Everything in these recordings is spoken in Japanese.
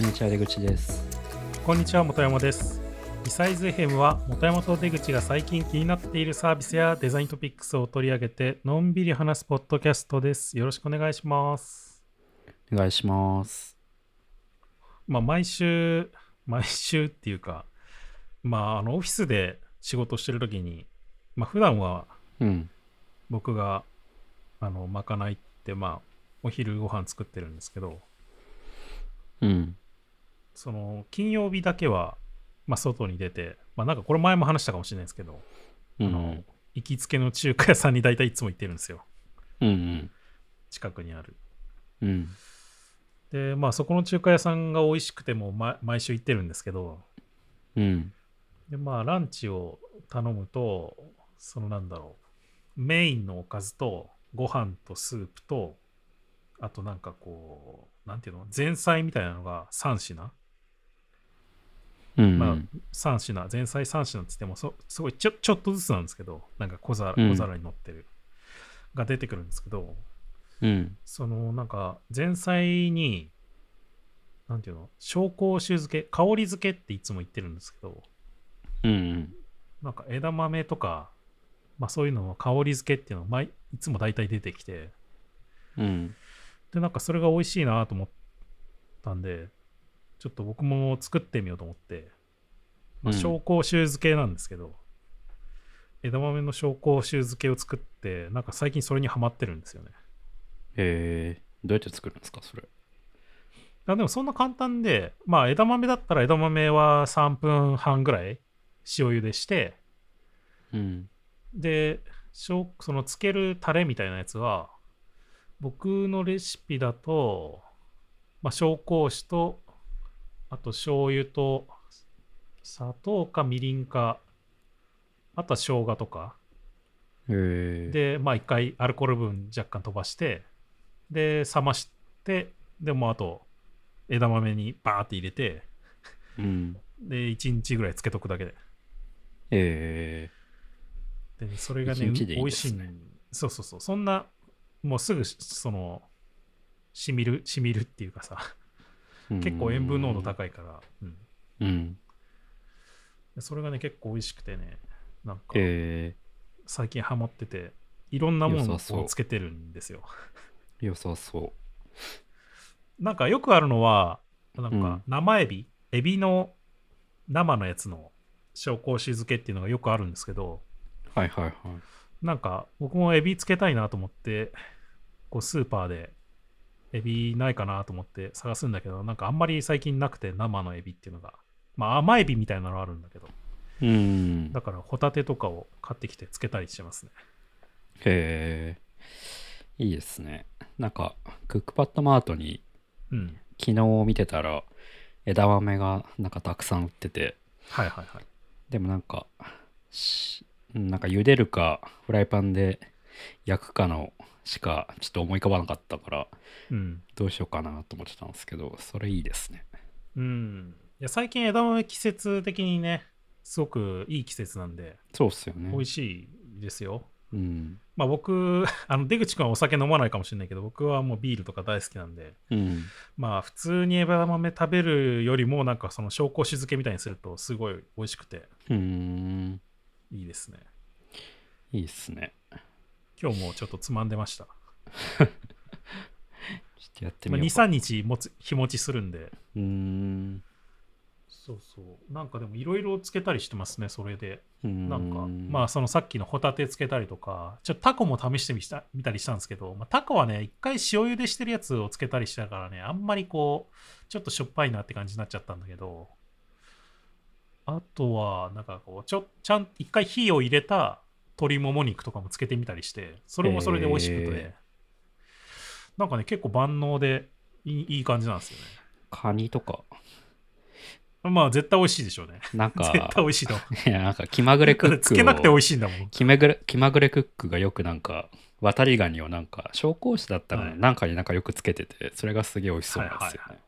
こんにちは出口です。こんにちは本山です。リサイズ FM は本山と出口が最近気になっているサービスやデザイントピックスを取り上げてのんびり話すポッドキャストです。よろしくお願いします。お願いします。まあ毎週毎週っていうかまああのオフィスで仕事してる時にまあ普段はうん。僕があのまかないってまあお昼ご飯作ってるんですけどうんその金曜日だけは、まあ、外に出て、まあ、なんかこれ前も話したかもしれないですけど、うんあの行きつけの中華屋さんに大体いつも行ってるんですよ。うん近くにある。うん。でまあそこの中華屋さんが美味しくても、ま、毎週行ってるんですけどうん。でまあランチを頼むとそのなんだろうメインのおかずとご飯とスープとあとなんかこうなんていうの前菜みたいなのが3品うんまあ、3品、前菜3品って言ってもそ、すごいちょちょっとずつなんですけど、なんか小皿うん。小皿に乗ってる、が出てくるんですけど、うん。そのなんか前菜に、なんていうの、紹興酒漬け、香り漬けっていつも言ってるんですけど、うんなんか枝豆とか、まあそういうのの香り漬けっていうのが毎いつも大体出てきて、うん。で、なんかそれが美味しいなと思ったんで、ちょっと僕も作ってみようと思って、まあ、うん。紹興酒漬けなんですけど、枝豆の紹興酒漬けを作って、なんか最近それにハマってるんですよね。へえどうやって作るんですかそれ？あでもそんな簡単で、まあ枝豆だったら枝豆は3分半ぐらい塩茹でして、うん。で、しょうそのつけるタレみたいなやつは、僕のレシピだと、まあ、紹興酒と、あと醤油と、砂糖かみりんか、あとは生姜とか。で、まあ一回アルコール分若干飛ばして、で、冷まして、でもうあと枝豆にバーって入れて、うんで、1日ぐらいつけとくだけで。へえで、それがね、いい美味しいねんそうそうそう。そんな、もうすぐ、その、しみる、しみるっていうかさ、結構塩分濃度高いから、うん。うん。でそれがね、結構美味しくてね、なんか、へ最近ハマってて、いろんなものをつけてるんですよ。え 良さそなんかよくあるのは、なんかうん。生エビ、エビの生のやつの紹興酒漬けっていうのがよくあるんですけど、うはいはいはい。なんか僕もエビつけたいなと思って、こうスーパーでエビないかなと思って探すんだけど、なんかあんまり最近なくて生のエビっていうのが。まあ甘エビみたいなのあるんだけど、うんだからホタテとかを買ってきてつけたりしてますね。へえいいですねなんかクックパッドマートにうん。昨日見てたら枝豆がなんかたくさん売っててはいはいはい。でもなんかしなんか茹でるかフライパンで焼くかのしかちょっと思い浮かばなかったからうん。どうしようかなと思ってたんですけどそれいいですねうん。いや最近枝豆季節的にね、すごくいい季節なんで、そうっすよね美味しいですよ。うんまあ僕、あの出口君はお酒飲まないかもしれないけど、僕はもうビールとか大好きなんで、うんまあ普通に枝豆食べるよりも、なんかその紹興酒漬けみたいにすると、すごい美味しくてうーんいいですね。いいっすね今日もちょっとつまんでました。ちょっとやってまあ、2、みようか3日持つ日持ちするんで、うーんそうそう。なんかでもいろいろつけたりしてますね、それで。なんか、まあそのさっきのホタテつけたりとか、ちょっとタコも試してみした見たりしたんですけど、まあ、タコはね、一回塩茹でしてるやつをつけたりしたからね、あんまりこう、ちょっとしょっぱいなって感じになっちゃったんだけど、あとは、なんかこう、ちょ、ちゃん、一回火を入れた鶏もも肉とかもつけてみたりして、それもそれで美味しくて、へなんかね、結構万能でいいいい感じなんですよね。カニとかまあ絶対美味しいでしょうね。なんか絶対美味しいと。いやなんか気まぐれクックをつけなくて美味しいんだもん。気まぐれ気まぐれクックがよくなんか渡りガニをなんか紹興酒だったらはいなんかになんかよくつけててそれがすげえ美味しそうなんですよね、はいはい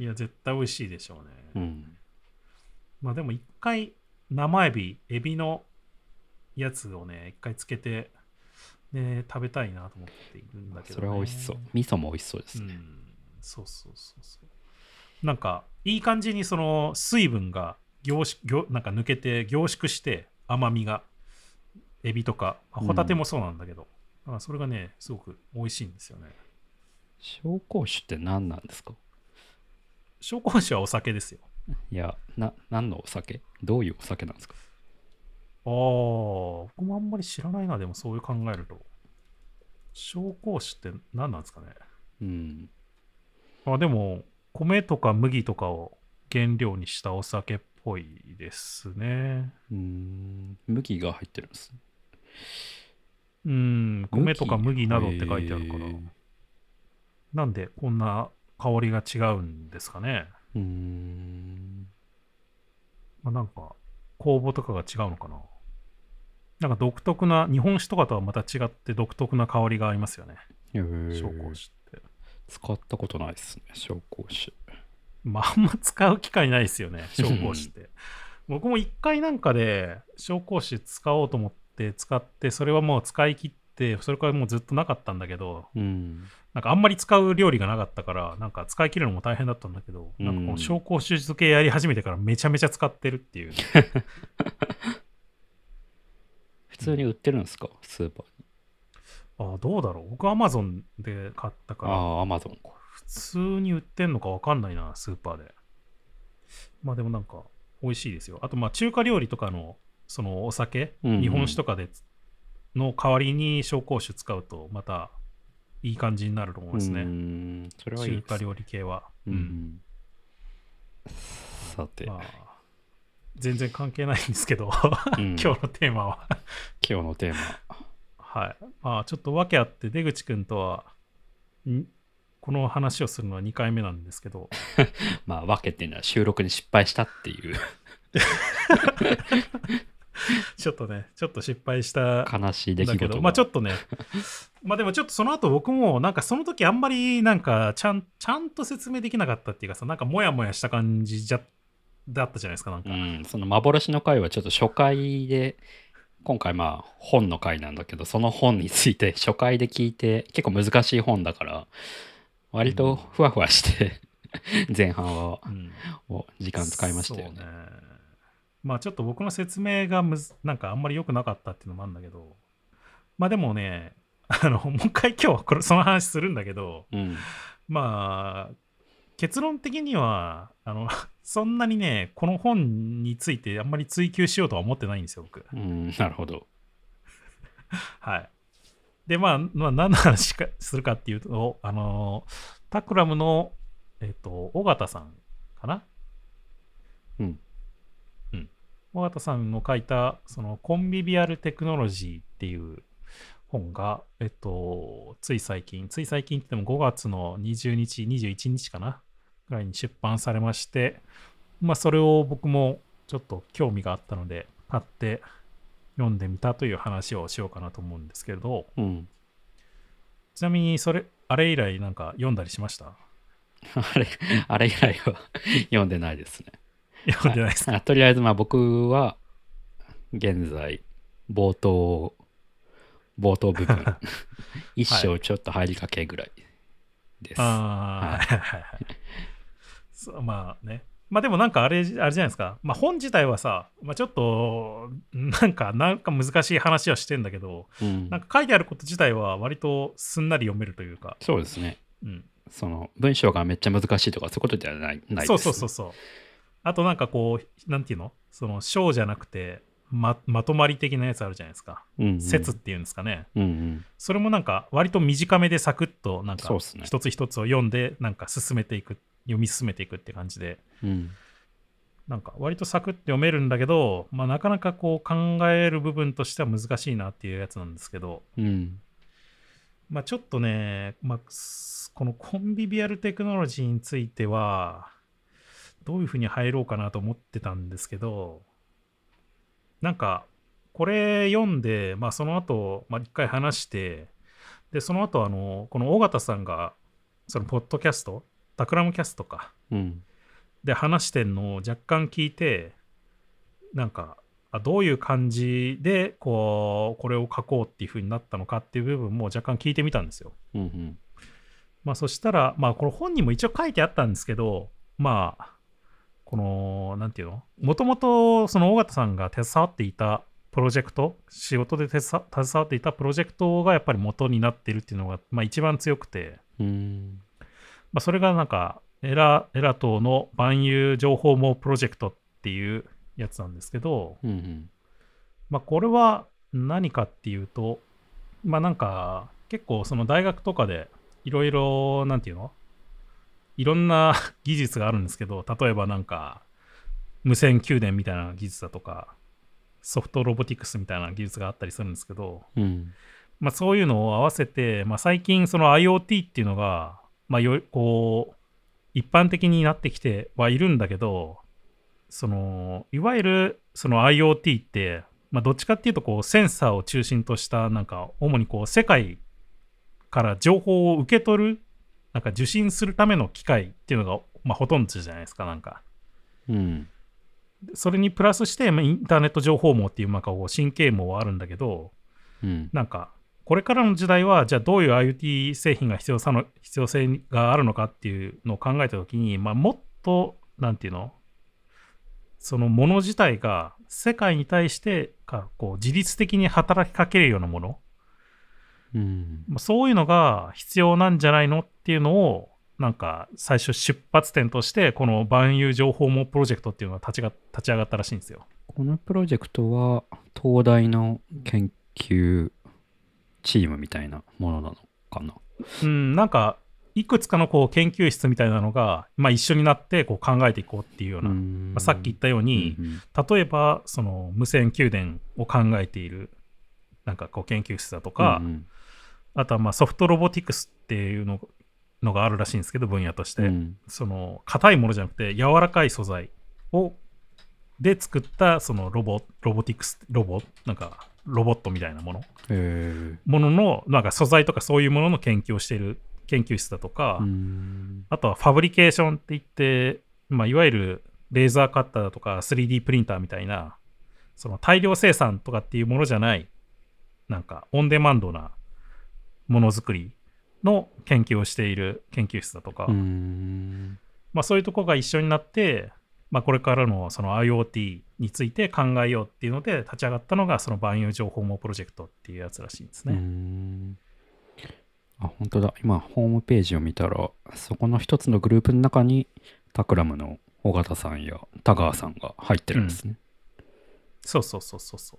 いや、絶対美味しいでしょうね。うんまあでも一回生エビ、エビのやつをね、一回つけて、ね、食べたいなと思っているんだけど、ね。それは美味しそう。味噌も美味しそうですね、うん。そうそうそうそう。なんかいい感じにその水分が凝縮凝なんか抜けて凝縮して甘みがエビとか、まあホタテもそうなんだけど、だからそれがねすごく美味しいんですよね。紹興酒って何なんですか？紹興酒はお酒ですよ。いや、な、何のお酒？どういうお酒なんですか？ああ僕もあんまり知らないなでもそういう考えると紹興酒って何なんですかねうん。あでも米とか麦とかを原料にしたお酒っぽいですねうーん。麦が入ってるんですね。うん米とか麦などって書いてあるからなんでこんな香りが違うんですかね、うーん。まあ、なんか酵母とかが違うのかな？なんか独特な日本酒とかとはまた違って独特な香りがありますよね。へ紹ー興酒って。使ったことないですね、紹興酒。まああんま使う機会ないですよね紹興酒って。僕も一回なんかで紹興酒使おうと思って使ってそれはもう使い切ってそれからもうずっとなかったんだけどうん。なんかあんまり使う料理がなかったからなんか使い切るのも大変だったんだけど、なんかこの紹興酒漬けやり始めてからめちゃめちゃ使ってるっていう。普通に売ってるんですか？スーパーに。あどうだろう？僕アマゾンで買ったからああ、アマゾンか。普通に売ってんのかわかんないなスーパーで。まあでもなんか美味しいですよ。あとまあ中華料理とかのそのお酒、うんうん。日本酒とかでの代わりに紹興酒使うとまたいい感じになると思いますね。ん。それはいいです。中華料理系は、ううん。ん。さて、まあ全然関係ないんですけど、うん。今日のテーマは。今日のテーマ。はい。まあちょっと訳あって出口くんとはん？この話をするのは2回目なんですけど。まあ、分けっていうのは収録に失敗したっていう ちょっとねちょっと失敗した悲しい出来だけど、事が。まあちょっとね、まあでもちょっとその後僕もなんかその時あんまりなんかちゃんちゃんと説明できなかったっていうかさ、なんかモヤモヤした感じじゃだったじゃないですか、なんか。うん、その幻の回はちょっと初回で、今回まあ本の回なんだけど、その本について 初回で聞いて、結構難しい本だから、割とふわふわして、前半はうんお時間使いましたよね。まあちょっと僕の説明がむずなんかあんまり良くなかったっていうのもあるんだけど、まあでもね、あの、もう一回今日はこれその話するんだけど、うん。まあ、結論的には、あの、そんなにね、この本についてあんまり追求しようとは思ってないんですよ、僕。うん、なるほど。はい。で、まあ、まあ、何の話かするかっていうと、あの、タクラムの、えっ、と、尾形さんかな？うん。うん。尾形さんの書いた、その、コンビビアルテクノロジーっていう本が、えっと、つい最近、つい最近って言っても5月の20日、21日かなぐらいに出版されまして、まあ、それを僕もちょっと興味があったので、買って読んでみたという話をしようかなと思うんですけれど、うん。ちなみにそれ、あれ以来なんか読んだりしました？あれ、あれ以来は 読んでないですね。読んでないですか、あ とりあえず、まあ僕は、現在、冒頭、冒頭部分、一章ちょっと入りかけぐらいです。ああ、はいはいまあね。まあでもなんかあれ、あれじゃないですか。まあ本自体はさ、まあちょっと、なんか、なんか難しい話はしてんだけど、うんなんか書いてあること自体は割とすんなり読めるというか、そうですね。うん。その、文章がめっちゃ難しいとか、そういうことではない、ないです、そうそうそうそう。あとなんかこう、なんていうの？その章じゃなくて、ままとまり的なやつあるじゃないですか。うんうん。説っていうんですかね。うんうん。それもなんか割と短めでサクッとなんか一つ一つを読んでなんか進めていく読み進めていくって感じでうん。なんか割とサクッと読めるんだけど、まあ、なかなかこう考える部分としては難しいなっていうやつなんですけど、うん。まあ、ちょっとね、まあ、すこのコンビビアルテクノロジーについてはどういうふうに入ろうかなと思ってたんですけどなんかこれ読んで、まあ、その後、まあ、一回話してでその後あのこの尾形さんがそのポッドキャストタクラムキャストかうん。で話してんのを若干聞いてなんかあどういう感じでこうこれを書こうっていう風になったのかっていう部分も若干聞いてみたんですよ。うんうん。まあそしたらまあこの本にも一応書いてあったんですけどまあ、この、なんていうの？もともと、その尾形さんが携わっていたプロジェクト、仕事で携わっていたプロジェクトがやっぱり元になっているっていうのが、まあ一番強くて、うん。まあそれがなんか、エラ、エラ島の万有情報網プロジェクトっていうやつなんですけど、うんうん。まあこれは何かっていうと、まあなんか、結構その大学とかでいろいろ、なんていうの？いろんな 技術があるんですけど、例えばなんか、無線給電みたいな技術だとか、ソフトロボティクスみたいな技術があったりするんですけど、うん。まあそういうのを合わせて、まあ最近その IoT っていうのが、まあよ、こう、一般的になってきてはいるんだけど、その、いわゆるその IoT って、まあどっちかっていうとこうセンサーを中心としたなんか主にこう世界から情報を受け取る、なんか受信するための機械っていうのが、まあほとんどじゃないですか、なんか。うん。それにプラスして、まあインターネット情報網っていう、なんかこう神経網はあるんだけど、うん。なんか、これからの時代は、じゃあどういう IoT 製品が必要さの必要性があるのかっていうのを考えたときに、まあ、もっと、なんていうのそのもの自体が世界に対してかこう自律的に働きかけるようなもの、うん。まあそういうのが必要なんじゃないのっていうのを、なんか最初出発点として、この万有情報網プロジェクトっていうのが立ちが立ち上がったらしいんですよ。このプロジェクトは、東大の研究チームみたいなものなのかな？うん、なんか、いくつかのこう研究室みたいなのが、まあ、一緒になってこう考えていこうっていうような、ままあ、さっき言ったように、うん例えばその無線給電を考えているなんかこう研究室だとか、うんあとはまあソフトロボティクスっていうののがあるらしいんですけど分野として、うん。その硬いものじゃなくて柔らかい素材をで作ったそのロボロボティクスロボなんかロボットみたいなもの。へもののなんか素材とかそういうものの研究をしている研究室だとか、あとはファブリケーションって言って、まあ、いわゆるレーザーカッターとか 3D プリンターみたいな、その大量生産とかっていうものじゃない、なんかオンデマンドなものづくりの研究をしている研究室だとか、うんまあ、そういうとこが一緒になって、まあ、これからのその IoT について考えようっていうので立ち上がったのがその万有情報網プロジェクトっていうやつらしいんですうね。んあ、本当だ。今、ホームページを見たら、そこの一つのグループの中に、タクラムの尾形さんや田川さんが入ってるんですね。そうそうそうそうそ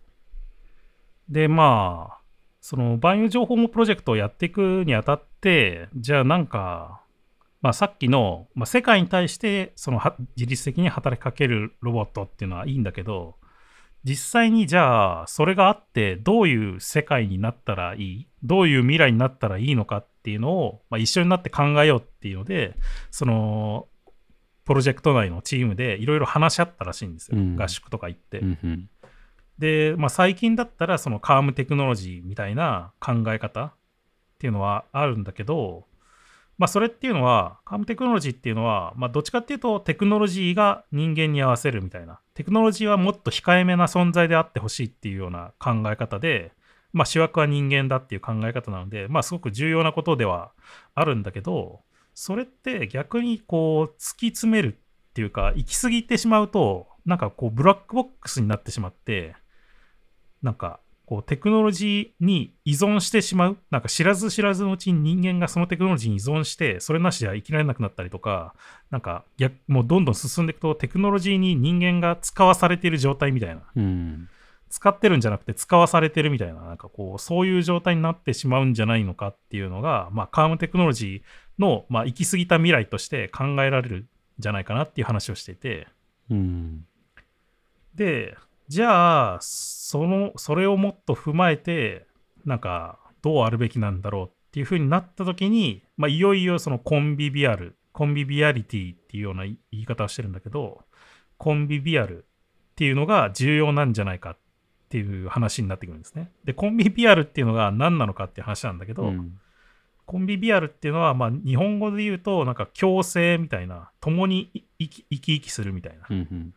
う。で、まあ、その万有情報網プロジェクトをやっていくにあたって、じゃあなんか、まあさっきの、まあ、世界に対してそのは自律的に働きかけるロボットっていうのはいいんだけど、実際にじゃあそれがあってどういう世界になったらいいどういう未来になったらいいのかっていうのを、まあ、一緒になって考えようっていうのでそのプロジェクト内のチームでいろいろ話し合ったらしいんですよ、うん。合宿とか行って。うんうんで、まあ、最近だったらそのカームテクノロジーみたいな考え方っていうのはあるんだけど、まあ、それっていうのはカームテクノロジーっていうのは、まあ、どっちかっていうとテクノロジーが人間に合わせるみたいなテクノロジーはもっと控えめな存在であってほしいっていうような考え方で、まあ、主役は人間だっていう考え方なので、まあ、すごく重要なことではあるんだけどそれって逆にこう突き詰めるっていうか行き過ぎてしまうとなんかこうブラックボックスになってしまってなんかこうテクノロジーに依存してしまうなんか知らず知らずのうちに人間がそのテクノロジーに依存してそれなしでは生きられなくなったりとかなんか逆もうどんどん進んでいくとテクノロジーに人間が使わされている状態みたいな。うん使ってるんじゃなくて使わされてるみたいななんかこうそういう状態になってしまうんじゃないのかっていうのが、まあ、カームテクノロジーの、まあ、行き過ぎた未来として考えられるんじゃないかなっていう話をしていて。うん。でじゃあそのそれをもっと踏まえてなんかどうあるべきなんだろうっていう風になった時に、まあ、いよいよそのコンビビアルコンビビアリティっていうような言い方をしてるんだけどコンビビアルっていうのが重要なんじゃないかっていう話になってくるんですね。でコンビビアルっていうのが何なのかっていう話なんだけど、うん。コンビビアルっていうのは、まあ、日本語で言うとなんか共生みたいな共に生き生きするみたいな。うんうん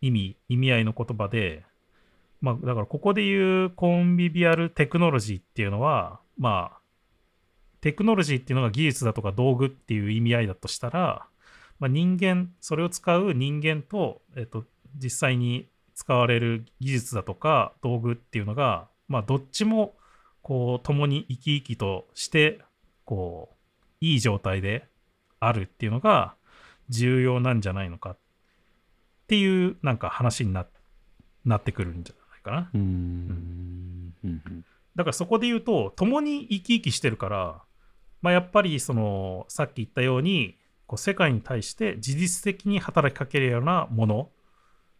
意味、意味合いの言葉で、まあ、だからここで言うコンビビアルテクノロジーっていうのは、まあ、テクノロジーっていうのが技術だとか道具っていう意味合いだとしたら、まあ、人間、それを使う人間と、えっと、実際に使われる技術だとか道具っていうのが、まあ、どっちもこう共に生き生きとしてこういい状態であるっていうのが重要なんじゃないのかっていうなんか話にななってくるんじゃないかな。うーん。うんだからそこで言うと共に生き生きしてるから、まあ、やっぱりそのさっき言ったようにこう世界に対して自律的に働きかけるようなもの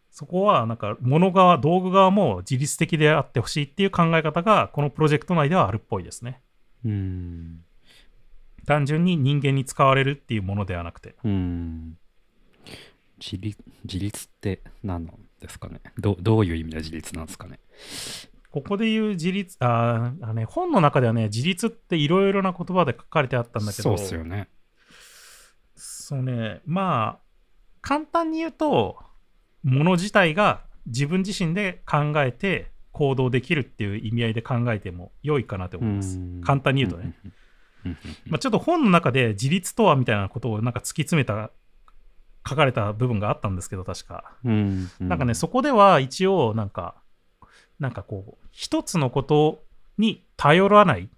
そこはなんか物側道具側も自律的であってほしいっていう考え方がこのプロジェクト内ではあるっぽいですねうん。単純に人間に使われるっていうものではなくてうん。自立自立って何なんですかね？どどういう意味で自立なんですかね？ここで言う自立あーあ、ね、本の中ではね自立っていろいろな言葉で書かれてあったんだけどそうっすよね。そうね、まあ、簡単に言うと、もの自体が自分自身で考えて行動できるっていう意味合いで考えても良いかなと思いますうん。簡単に言うとね。まあ、ちょっと本の中で自立とはみたいなことをなんか突き詰めた、書かれた部分があったんですけど、確か。うん。なんかね、そこでは一応、なんか、なんかこう、一つのことに頼らない、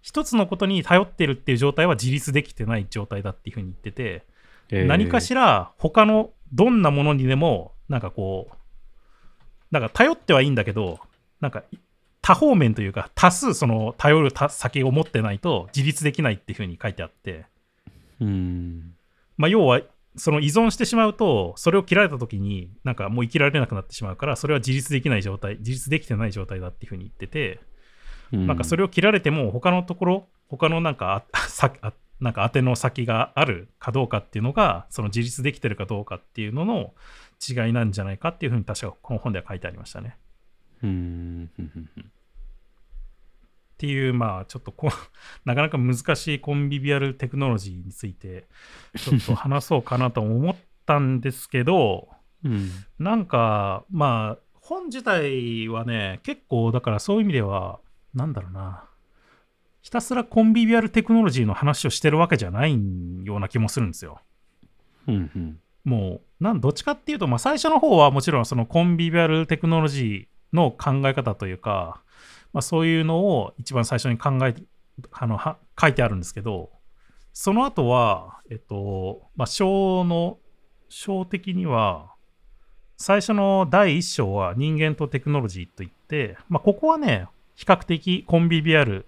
一つのことに頼ってるっていう状態は自立できてない状態だっていうふうに言ってて、えー何かしら他のどんなものにでもなんかこうなんか頼ってはいいんだけどなんか多方面というか多数その頼るた先を持ってないと自立できないっていうふうに書いてあって、うん。まあ、要はその依存してしまうとそれを切られた時になんかもう生きられなくなってしまうからそれは自立できない状態自立できてない状態だっていうふうに言ってて、なんかそれを切られても他のところ他のなんかあ さあなんか当ての先があるかどうかっていうのがその自立できてるかどうかっていうのの違いなんじゃないかっていうふうに確かこの本では書いてありましたね。うん。うんっていうまあちょっとこう なかなか難しいコンビビアルテクノロジーについてちょっと話そうかなと思ったんですけど うん。なんかまあ本自体はね結構だからそういう意味ではなんだろうなひたすらコンビビアルテクノロジーの話をしてるわけじゃないような気もするんですよ。うん。うん。もうなんどっちかっていうと、まあ、最初の方はもちろんそのコンビビアルテクノロジーの考え方というか、まあ、そういうのを一番最初に考えてあのは書いてあるんですけどその後はえっとまあ章の章的には最初の第1章は人間とテクノロジーといって、まあ、ここはね比較的コンビビアル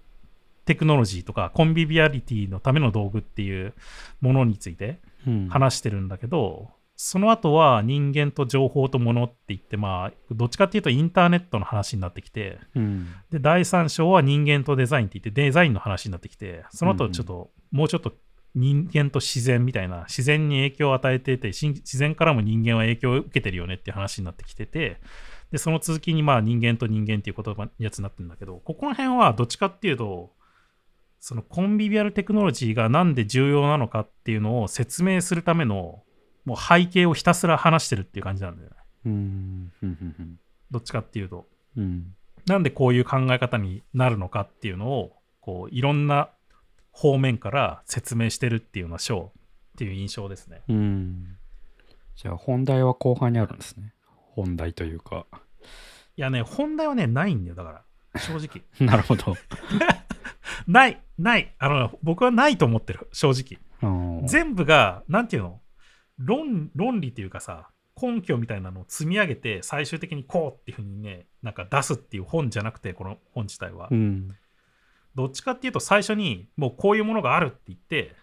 テクノロジーとかコンビビアリティのための道具っていうものについてうん。話してるんだけど、その後は人間と情報と物って言って、まあ、どっちかっていうとインターネットの話になってきて、うん。で、第3章は人間とデザインって言って、デザインの話になってきて、その後ちょっと、もうちょっと人間と自然みたいな、自然に影響を与えていて、し自然からも人間は影響を受けてるよねっていう話になってきてて、で、その続きにまあ人間と人間っていう言葉やつになってるんだけど、ここの辺はどっちかっていうと、そのコンビビアルテクノロジーがなんで重要なのかっていうのを説明するためのもう背景をひたすら話してるっていう感じなんだよね。うん。うん。どっちかっていうと。うん。なんでこういう考え方になるのかっていうのをこういろんな方面から説明してるっていうような章っていう印象ですね。うん。じゃあ本題は後半にあるんですね。本題というか。いやね、本題はね、ないんだよ、だから。正直。なるほど。ない、ない。あの、僕はないと思ってる、正直。うん全部が、なんていうの？論論理っていうかさ、根拠みたいなのを積み上げて、最終的にこうっていうふうにね、なんか出すっていう本じゃなくて、この本自体は。うん。どっちかっていうと、最初にもうこういうものがあるって言って、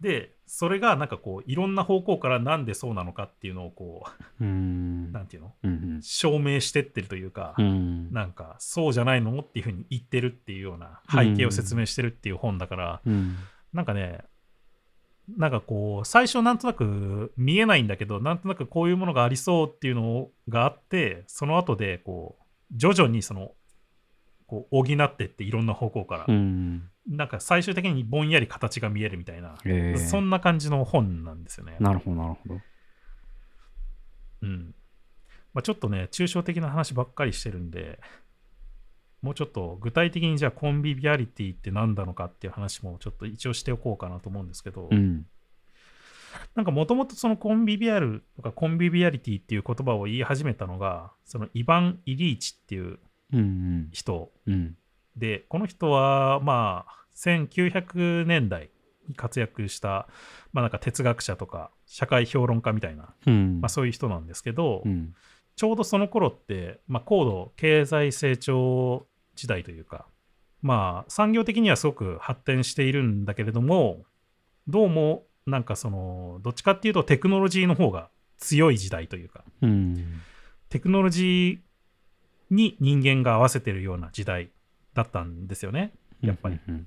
で、それがなんかこう、いろんな方向からなんでそうなのかっていうのをこうう、ん。なんていうの？うん。証明してってるというか、うん。なんかそうじゃないの？っていうふうに言ってるっていうような背景を説明してるっていう本だから、うん。なんかね、なんかこう、最初なんとなく見えないんだけど、なんとなくこういうものがありそうっていうのがあって、その後でこう、徐々にその、こう補ってっていろんな方向から、うん。なんか最終的にぼんやり形が見えるみたいな、えーそんな感じの本なんですよね。なるほど、なるほど。うん。まあ、ちょっとね、抽象的な話ばっかりしてるんで、もうちょっと具体的にじゃあコンビビアリティって何なのかっていう話もちょっと一応しておこうかなと思うんですけど、うん。なんかもともとそのコンビビアルとかコンビビアリティっていう言葉を言い始めたのが、そのイヴァン・イリーチっていううん人うん。うん。で、この人はまあ1900年代に活躍した、まあなんか哲学者とか社会評論家みたいな、うん。まあそういう人なんですけど、うん。ちょうどその頃って、まあ、高度経済成長時代というか、まあ、産業的にはすごく発展しているんだけれども、どうも、なんかその、どっちかっていうとテクノロジーの方が強い時代というか、うん。テクノロジーに人間が合わせてるような時代だったんですよね。やっぱり。うん。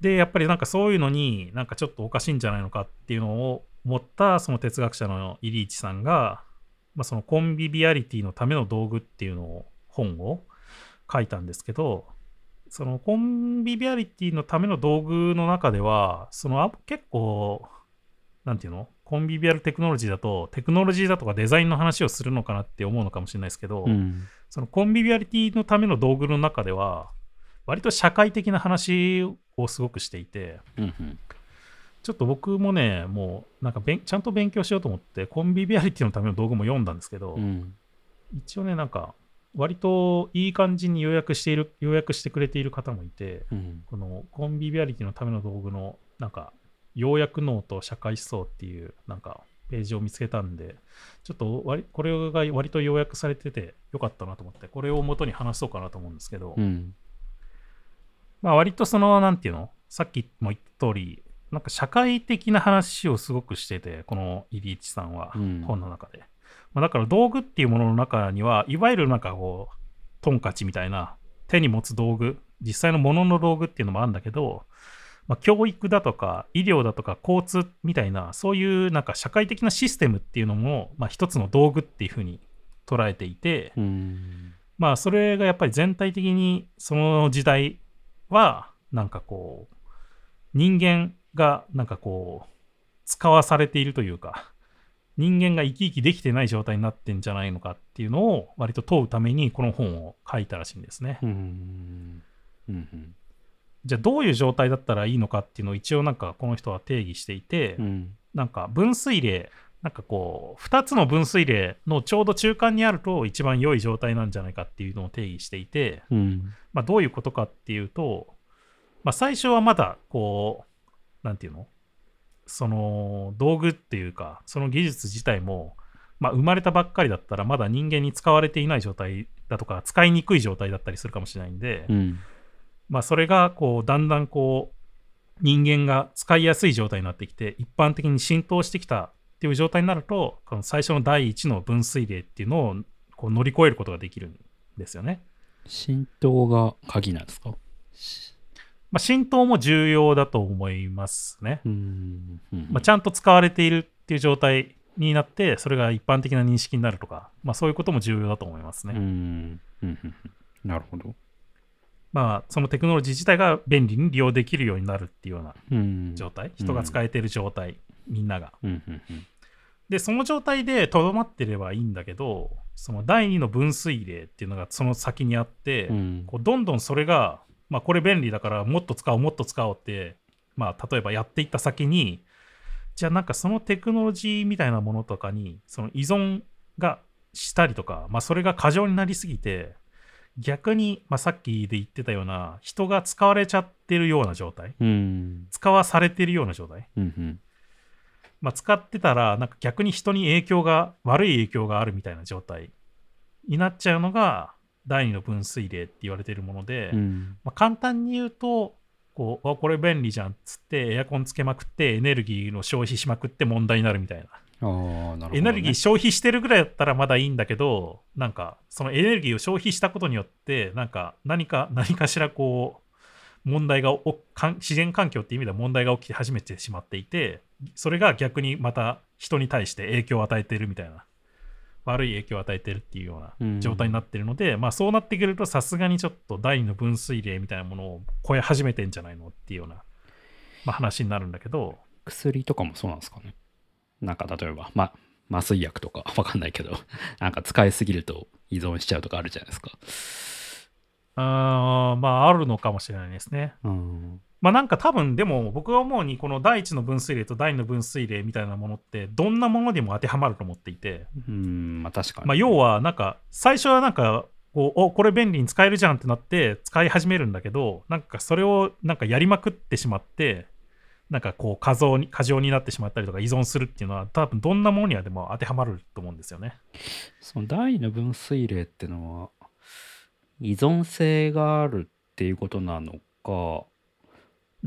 で、やっぱりなんかそういうのになんかちょっとおかしいんじゃないのかっていうのを思ったその哲学者のイリーチさんが、まあ、そのコンビビアリティのための道具っていうのを本を書いたんですけど、そのコンビビアリティのための道具の中では、そのあ結構、なんていうの？コンビビアルテクノロジーだと、テクノロジーだとかデザインの話をするのかなって思うのかもしれないですけど、うん。そのコンビビアリティのための道具の中では、割と社会的な話をすごくしていて、うん。ちょっと僕もね、もうなんかべんちゃんと勉強しようと思って、コンビビアリティのための道具も読んだんですけど、うん。一応ね、なんか、割といい感じに要約している、要約してくれている方もいて、うん。このコンビビアリティのための道具の、なんか、要約脳と社会思想っていう、なんか、ページを見つけたんで、ちょっと割これが割と要約されててよかったなと思って、これを元に話そうかなと思うんですけど、うん。まあ割とその、なんていうの？さっきも言った通り、なんか社会的な話をすごくしてて、このイリーチさんは、うん本の中で。まあ、だから道具っていうものの中には、いわゆるなんかこう、トンカチみたいな手に持つ道具、実際のものの道具っていうのもあるんだけど、まあ、教育だとか医療だとか交通みたいな、そういうなんか社会的なシステムっていうのも、まあ、一つの道具っていうふうに捉えていて、うん。まあそれがやっぱり全体的にその時代はなんかこう人間がなんかこう使わされているというか人間が生き生きできてない状態になってんじゃないのかっていうのを割と問うためにこの本を書いたらしいんですね。うん。うん。じゃあどういう状態だったらいいのかっていうのを一応なんかこの人は定義していて、うん。なんか分水嶺なんかこう2つの分水嶺のちょうど中間にあると一番良い状態なんじゃないかっていうのを定義していて、うん。まあ、どういうことかっていうと、まあ、最初はまだこうなんていうの？その道具っていうかその技術自体も、まあ、生まれたばっかりだったらまだ人間に使われていない状態だとか使いにくい状態だったりするかもしれないんで、うん。まあ、それがこうだんだんこう人間が使いやすい状態になってきて一般的に浸透してきたっていう状態になるとこの最初の第一の分水嶺っていうのをこう乗り越えることができるんですよね。浸透が鍵なんですか？まあ、浸透も重要だと思いますね。まあ、ちゃんと使われているっていう状態になってそれが一般的な認識になるとか、まあ、そういうことも重要だと思いますね。なるほど。まあそのテクノロジー自体が便利に利用できるようになるっていうようなうん。状態、人が使えている状態、みんなが。で、その状態でとどまってればいいんだけど、その第二の分水嶺っていうのがその先にあって、うん。こうどんどんそれが、まあ、これ便利だからもっと使おう、もっと使おうって、まあ、例えばやっていった先に、じゃあなんかそのテクノロジーみたいなものとかに、その依存がしたりとか、まあ、それが過剰になりすぎて、逆に、まあ、さっきで言ってたような、人が使われちゃってるような状態、うん。使わされてるような状態、うん。うん。まあ、使ってたら、なんか逆に人に影響が、悪い影響があるみたいな状態になっちゃうのが、第二の分水嶺って言われているもので、うん。まあ、簡単に言うと、こう、あこれ便利じゃんっつって、エアコンつけまくって、エネルギーの消費しまくって問題になるみたいな。ああ、なるほど、ね。エネルギー消費してるぐらいだったらまだいいんだけど、なんか、そのエネルギーを消費したことによって、なんか、何か、何かしらこう、問題がおかん自然環境っていう意味では問題が起き始めてしまっていて、それが逆にまた人に対して影響を与えているみたいな、悪い影響を与えているっていうような状態になっているので、まあそうなってくるとさすがにちょっと第二の分水嶺みたいなものを超え始めてんじゃないのっていうような、まあ、話になるんだけど、薬とかもそうなんですかね。なんか例えば、ま、麻酔薬とか わかんないけど、なんか使いすぎると依存しちゃうとかあるじゃないですか。あーまああるのかもしれないですね。うん。まあなんか多分でも僕が思うにこの第一の分水嶺と第二の分水嶺みたいなものってどんなものにも当てはまると思っていて、うん、まあ確かに。まあ要はなんか最初はなんかこうおこれ便利に使えるじゃんってなって使い始めるんだけどなんかそれをなんかやりまくってしまってなんかこう過剰に過剰になってしまったりとか依存するっていうのは多分どんなものにはでも当てはまると思うんですよね。その第二の分水嶺ってのは、依存性があるっていうことなのか、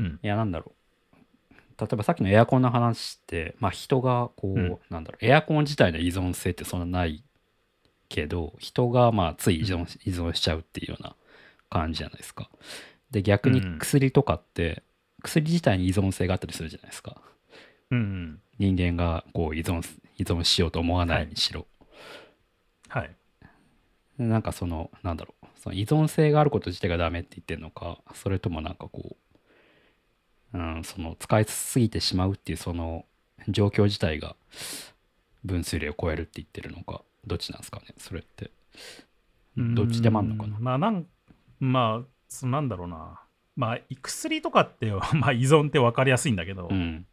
うん。いや、なんだろう。例えばさっきのエアコンの話って、まあ人がこう、うんなんだろう、エアコン自体の依存性ってそんなないけど、人がまあつい依存,、依存しちゃうっていうような感じじゃないですか。で、逆にうん薬とかって、薬自体に依存性があったりするじゃないですか。うんうん。人間がこう依存依存しようと思わないにしろ。はい。なんかその、なんだろう、その依存性があること自体がダメって言ってるのか、それともなんかこう、うん、その使いすぎてしまうっていうその状況自体が分水嶺を超えるって言ってるのか、どっちなんですかね、それって。どっちでもあんのかなう。んまあなんまあそなんだろうなまあ薬とかって まあ依存って分かりやすいんだけど、うん。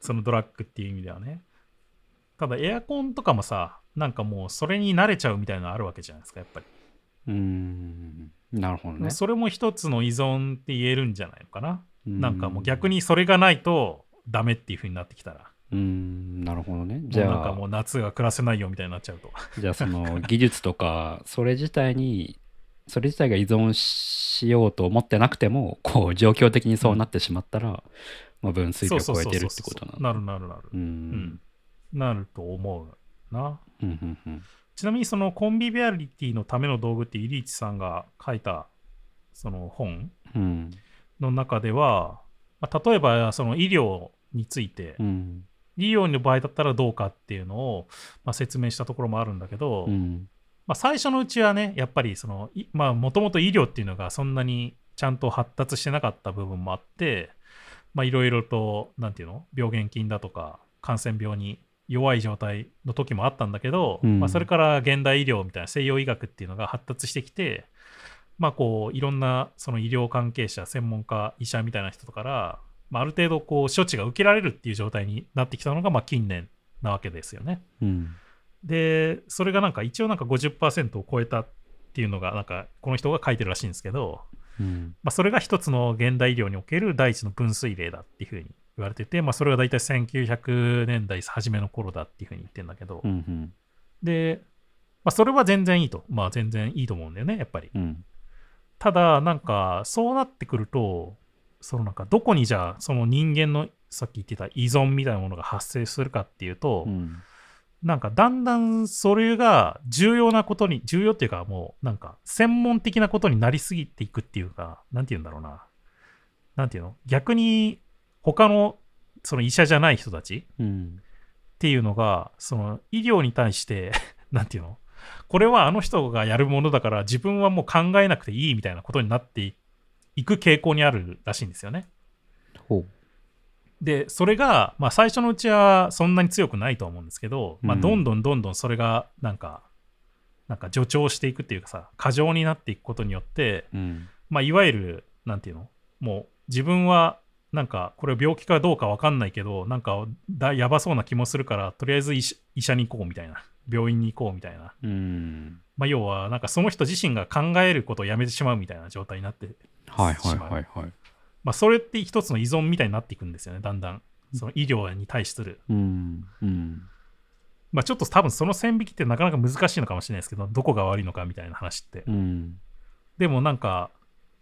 そのドラッグっていう意味ではねただエアコンとかもさなんかもうそれに慣れちゃうみたいなのあるわけじゃないですかやっぱり、うーん、なるほどね。それも一つの依存って言えるんじゃないのかな、なんかもう逆に。にそれがないとダメっていう風になってきたら。うーん、なるほどね。じじゃあ、ゃなんかもう夏が暮らせないよみたいになっちゃうと。じゃあその技術とかそれ自体にそれ自体が依存しようと思ってなくてもこう状況的にそうなってしまったら、まあ、分水そう量を超えてるってことなんだなるなるなる。ううんん。なると思うな。うんうんうん。ちなみにそのコンビビアリティのための道具ってイリーチさんが書いたその本うんの中では、まあ、例えばその医療について、うん。医療の場合だったらどうかっていうのを、まあ、説明したところもあるんだけど、うん。まあ、最初のうちはねやっぱりそのいまあもともと医療っていうのがそんなにちゃんと発達してなかった部分もあってまあいろいろとなんていうの病原菌だとか感染病に弱い状態の時もあったんだけど、うん。まあ、それから現代医療みたいな西洋医学っていうのが発達してきてまあこういろんなその医療関係者専門家医者みたいな人から、まあ、ある程度こう処置が受けられるっていう状態になってきたのがまあ近年なわけですよね。うんで、それがなんか一応なんか50%を超えたっていうのが、なんかこの人が書いてるらしいんですけど、うんまあ、それが一つの現代医療における第一の分水嶺だっていうふうに言われてて、まあ、それが大体1900年代初めの頃だっていうふうに言ってるんだけど、うんうんで、まあ、それは全然いいと。まあ、全然いいと思うんだよね、やっぱり。うんただ、なんか、そうなってくると、そのなんか、どこにじゃあ、その人間のさっき言ってた依存みたいなものが発生するかっていうと、うん。なんかだんだんそれが重要なことに、重要っていうかもうなんか専門的なことになりすぎていくっていうか、なんて言うんだろうな。なんていうの？逆に他のその医者じゃない人たちうん。っていうのが、その医療に対して、なんていうの？これはあの人がやるものだから自分はもう考えなくていいみたいなことになっていく傾向にあるらしいんですよね。ほで、それが、まあ、最初のうちはそんなに強くないとは思うんですけど、まあ、うん。どんどんどんどんそれが、なんか、なんか助長していくっていうかさ、過剰になっていくことによって、ううん。まあ、いわゆる、なんていうの？もう、自分は、なんか、これ病気かどうかわかんないけど、なんかだ、やばそうな気もするから、とりあえず医者に行こうみたいな、病院に行こうみたいな。うんまあ、要は、なんかその人自身が考えることをやめてしまうみたいな状態になってはいはいはいはいまあ、それって一つの依存みたいになっていくんですよね、だんだん。その医療に対する。うんうんまあ、ちょっと多分その線引きってなかなか難しいのかもしれないですけど、どこが悪いのかみたいな話って。うんでもなんか、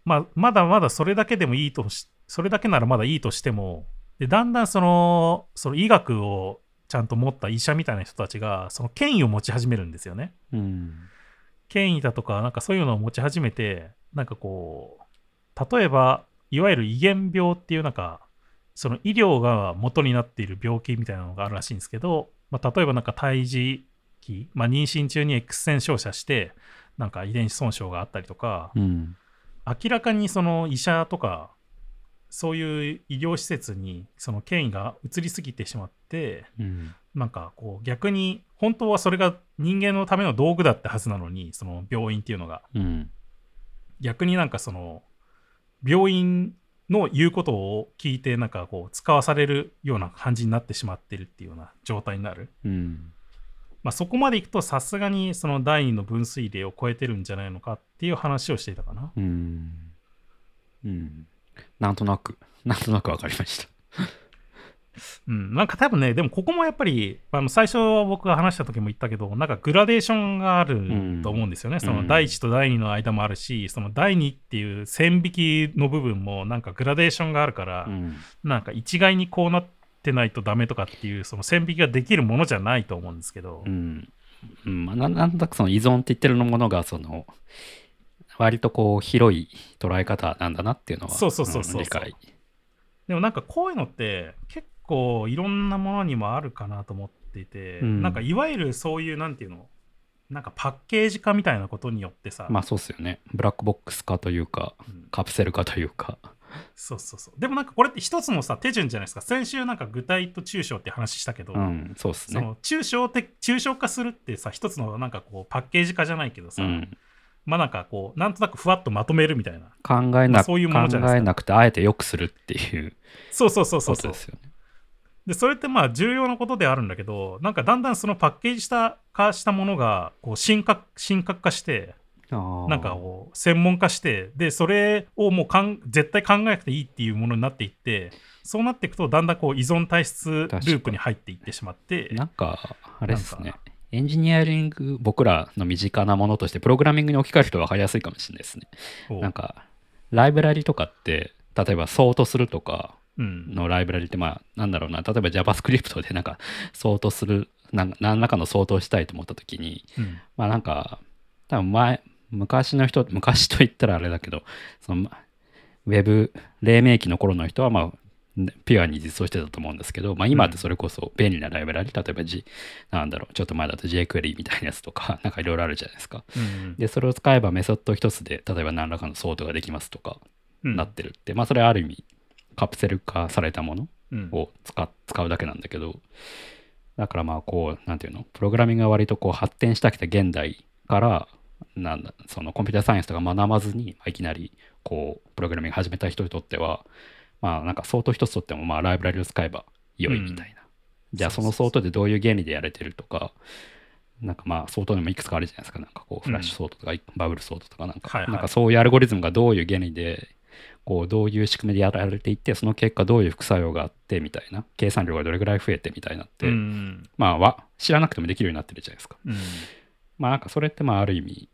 まあ、まだまだそれだけでもいいとし、それだけならまだいいとしても、でだんだんその、その医学をちゃんと持った医者みたいな人たちが、その権威を持ち始めるんですよね。うん権威だとか、なんかそういうのを持ち始めて、なんかこう、例えば、いわゆる遺伝病っていうなんか、その医療が元になっている病気みたいなのがあるらしいんですけど、まあ、例えばなんか胎児期、まあ、妊娠中に X 線照射して、なんか遺伝子損傷があったりとか、うん明らかにその医者とか、そういう医療施設にその権威が移りすぎてしまって、うんなんかこう逆に本当はそれが人間のための道具だったはずなのに、その病院っていうのが。うん逆になんかその病院の言うことを聞いてなんかこう使わされるような感じになってしまってるっていうような状態になる、うん。まあ、そこまでいくとさすがにその第二の分水嶺を超えてるんじゃないのかっていう話をしていたかなうん。うん。なんとなく、なんとなくわかりました。うん、なんか多分ね、でもここもやっぱり、あの最初僕が話した時も言ったけど、なんかグラデーションがあると思うんですよね。んその第1と第2の間もあるし、その第2っていう線引きの部分もなんかグラデーションがあるから、うん。なんか一概にこうなってないとダメとかっていう、その線引きができるものじゃないと思うんですけど、うん。うんまあ、なんだかその依存って言ってるものが、その、割とこう、広い捉え方なんだなっていうのは、そうそうそうそうん理解。でもなんかこういうのって結構いろんなものにもあるかなと思っていて、うん。なんかいわゆるそういうなんていうの？なんかパッケージ化みたいなことによってさ、まあそうっすよね。ブラックボックス化というか、うん。カプセル化というか。そうそうそう。でもなんかこれって一つのさ手順じゃないですか。先週なんか具体と抽象って話したけど、うん、そうっすね。その抽象的抽象化するってさ一つのなんかこうパッケージ化じゃないけどさ、うん、まあなんかこうなんとなくふわっとまとめるみたいな。考えなまあそういうものじゃない考えなくて、あえて良くするっていうそうそうそうそうそう。ですよね。でそれってまあ重要なことであるんだけどなんかだんだんそのパッケージした化したものがこう深刻深刻化してなんかこう専門化してでそれをもうかん絶対考えなくていいっていうものになっていってそうなっていくとだんだんこう依存体質ループに入っていってしまってなんか、あれですね。エンジニアリング、僕らの身近なものとして、プログラミングに置き換えると分かりやすいかもしれないですね。なんか、ライブラリとかって、例えば、ソートするとかうんのライブラリって、まあ、なんだろうな、例えば JavaScript でなんか、ソートする、なん何らかのソートをしたいと思ったときに、うん。まあなんか、多分前、昔の人、昔と言ったらあれだけど、その、まウェブ、黎明期の頃の人は、まあ、ねピュアに実装してたと思うんですけど、まあ今ってそれこそ便利なライブラリ、例えば G、なんだろう、ちょっと前だと jQuery みたいなやつとか、なんかいろいろあるじゃないですか。うんで、それを使えばメソッド一つで、例えば何らかのソートができますとか、うん。なってるって、まあそれはある意味、カプセル化されたものうん。を使使うだけなんだけど、だからまあこう、なんていうの、プログラミングが割とこう発展したきた現代から、なんだ、そのコンピューターサイエンスとか学ばずに、まあ、いきなりこう、プログラミング始めた人にとっては、まあなんかソート一つとってもまあライブラリを使えば良いみたいな。じゃあそのソートでどういう原理でやれてるとか、なんかまあソートでもいくつかあるじゃないですか。なんかこうフラッシュソートとか、バブルソートとかなんか、なんかそういうアルゴリズムがどういう原理でこうどういう仕組みでやられていってその結果どういう副作用があってみたいな計算量がどれぐらい増えてみたいなって、うん。まあわ知らなくてもできるようになってるじゃないですか。うん。まあなんかそれってまあある意味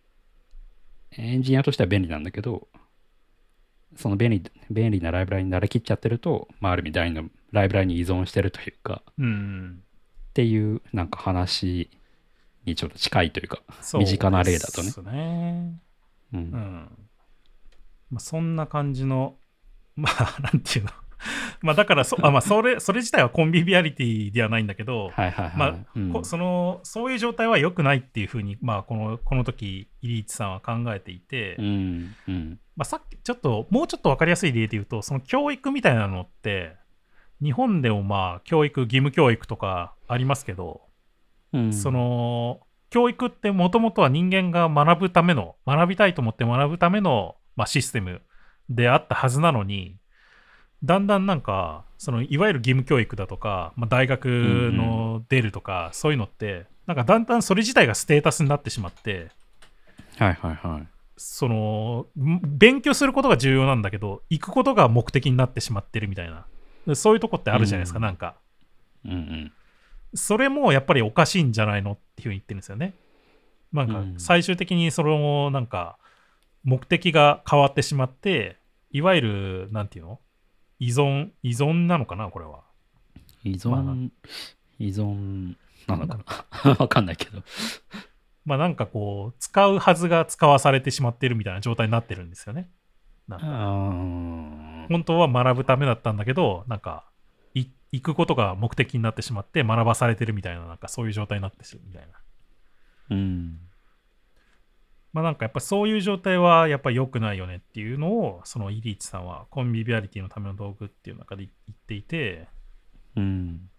エンジニアとしては便利なんだけどその便利便利なライブラリに慣れきっちゃってると、まあ、ある意味第二のライブラリに依存してるというかうん。っていうなんか話にちょっと近いというか身近な例だとねですね。うん。うんまあ、そんな感じの、まあ、なんていうの。まあ、だからそ、あまあ、それ、それ自体はコンビビアリティではないんだけど、はいはいはい、まあうん。こその、そういう状態は良くないっていうふうに、まあ、この、この時、イリーチさんは考えていて、うんうん。まあ、さっき、ちょっと、もうちょっと分かりやすい例で言うと、その教育みたいなのって、日本でもまあ、教育、義務教育とかありますけど、うん。その教育ってもともとは人間が学ぶための学びたいと思って学ぶための、まあ、システムであったはずなのにだんだんなんかそのいわゆる義務教育だとか、まあ、大学の出るとか、そういうのってなんかだんだんそれ自体がステータスになってしまってはいはいはい。そのん勉強することが重要なんだけど行くことが目的になってしまってるみたいな。そういうとこってあるじゃないですか、うん。なんか。うんうん。それもやっぱりおかしいんじゃないのっていうふうに言ってるんですよね。なんかうん。最終的にそのなんか目的が変わってしまっていわゆるなんていうの？依存依存なのかなこれは。依存、まあ依存なのかな？わかんないけど。まあなんかこう使うはずが使わされてしまってるみたいな状態になってるんですよね。なん本当は学ぶためだったんだけどなんかい行くことが目的になってしまって学ばされてるみたいななんかそういう状態になってるみたいな。うん。まあなんかやっぱそういう状態はやっぱ良くないよねっていうのをそのイリーチさんはコンビビアリティのための道具っていう中で言っていてうん。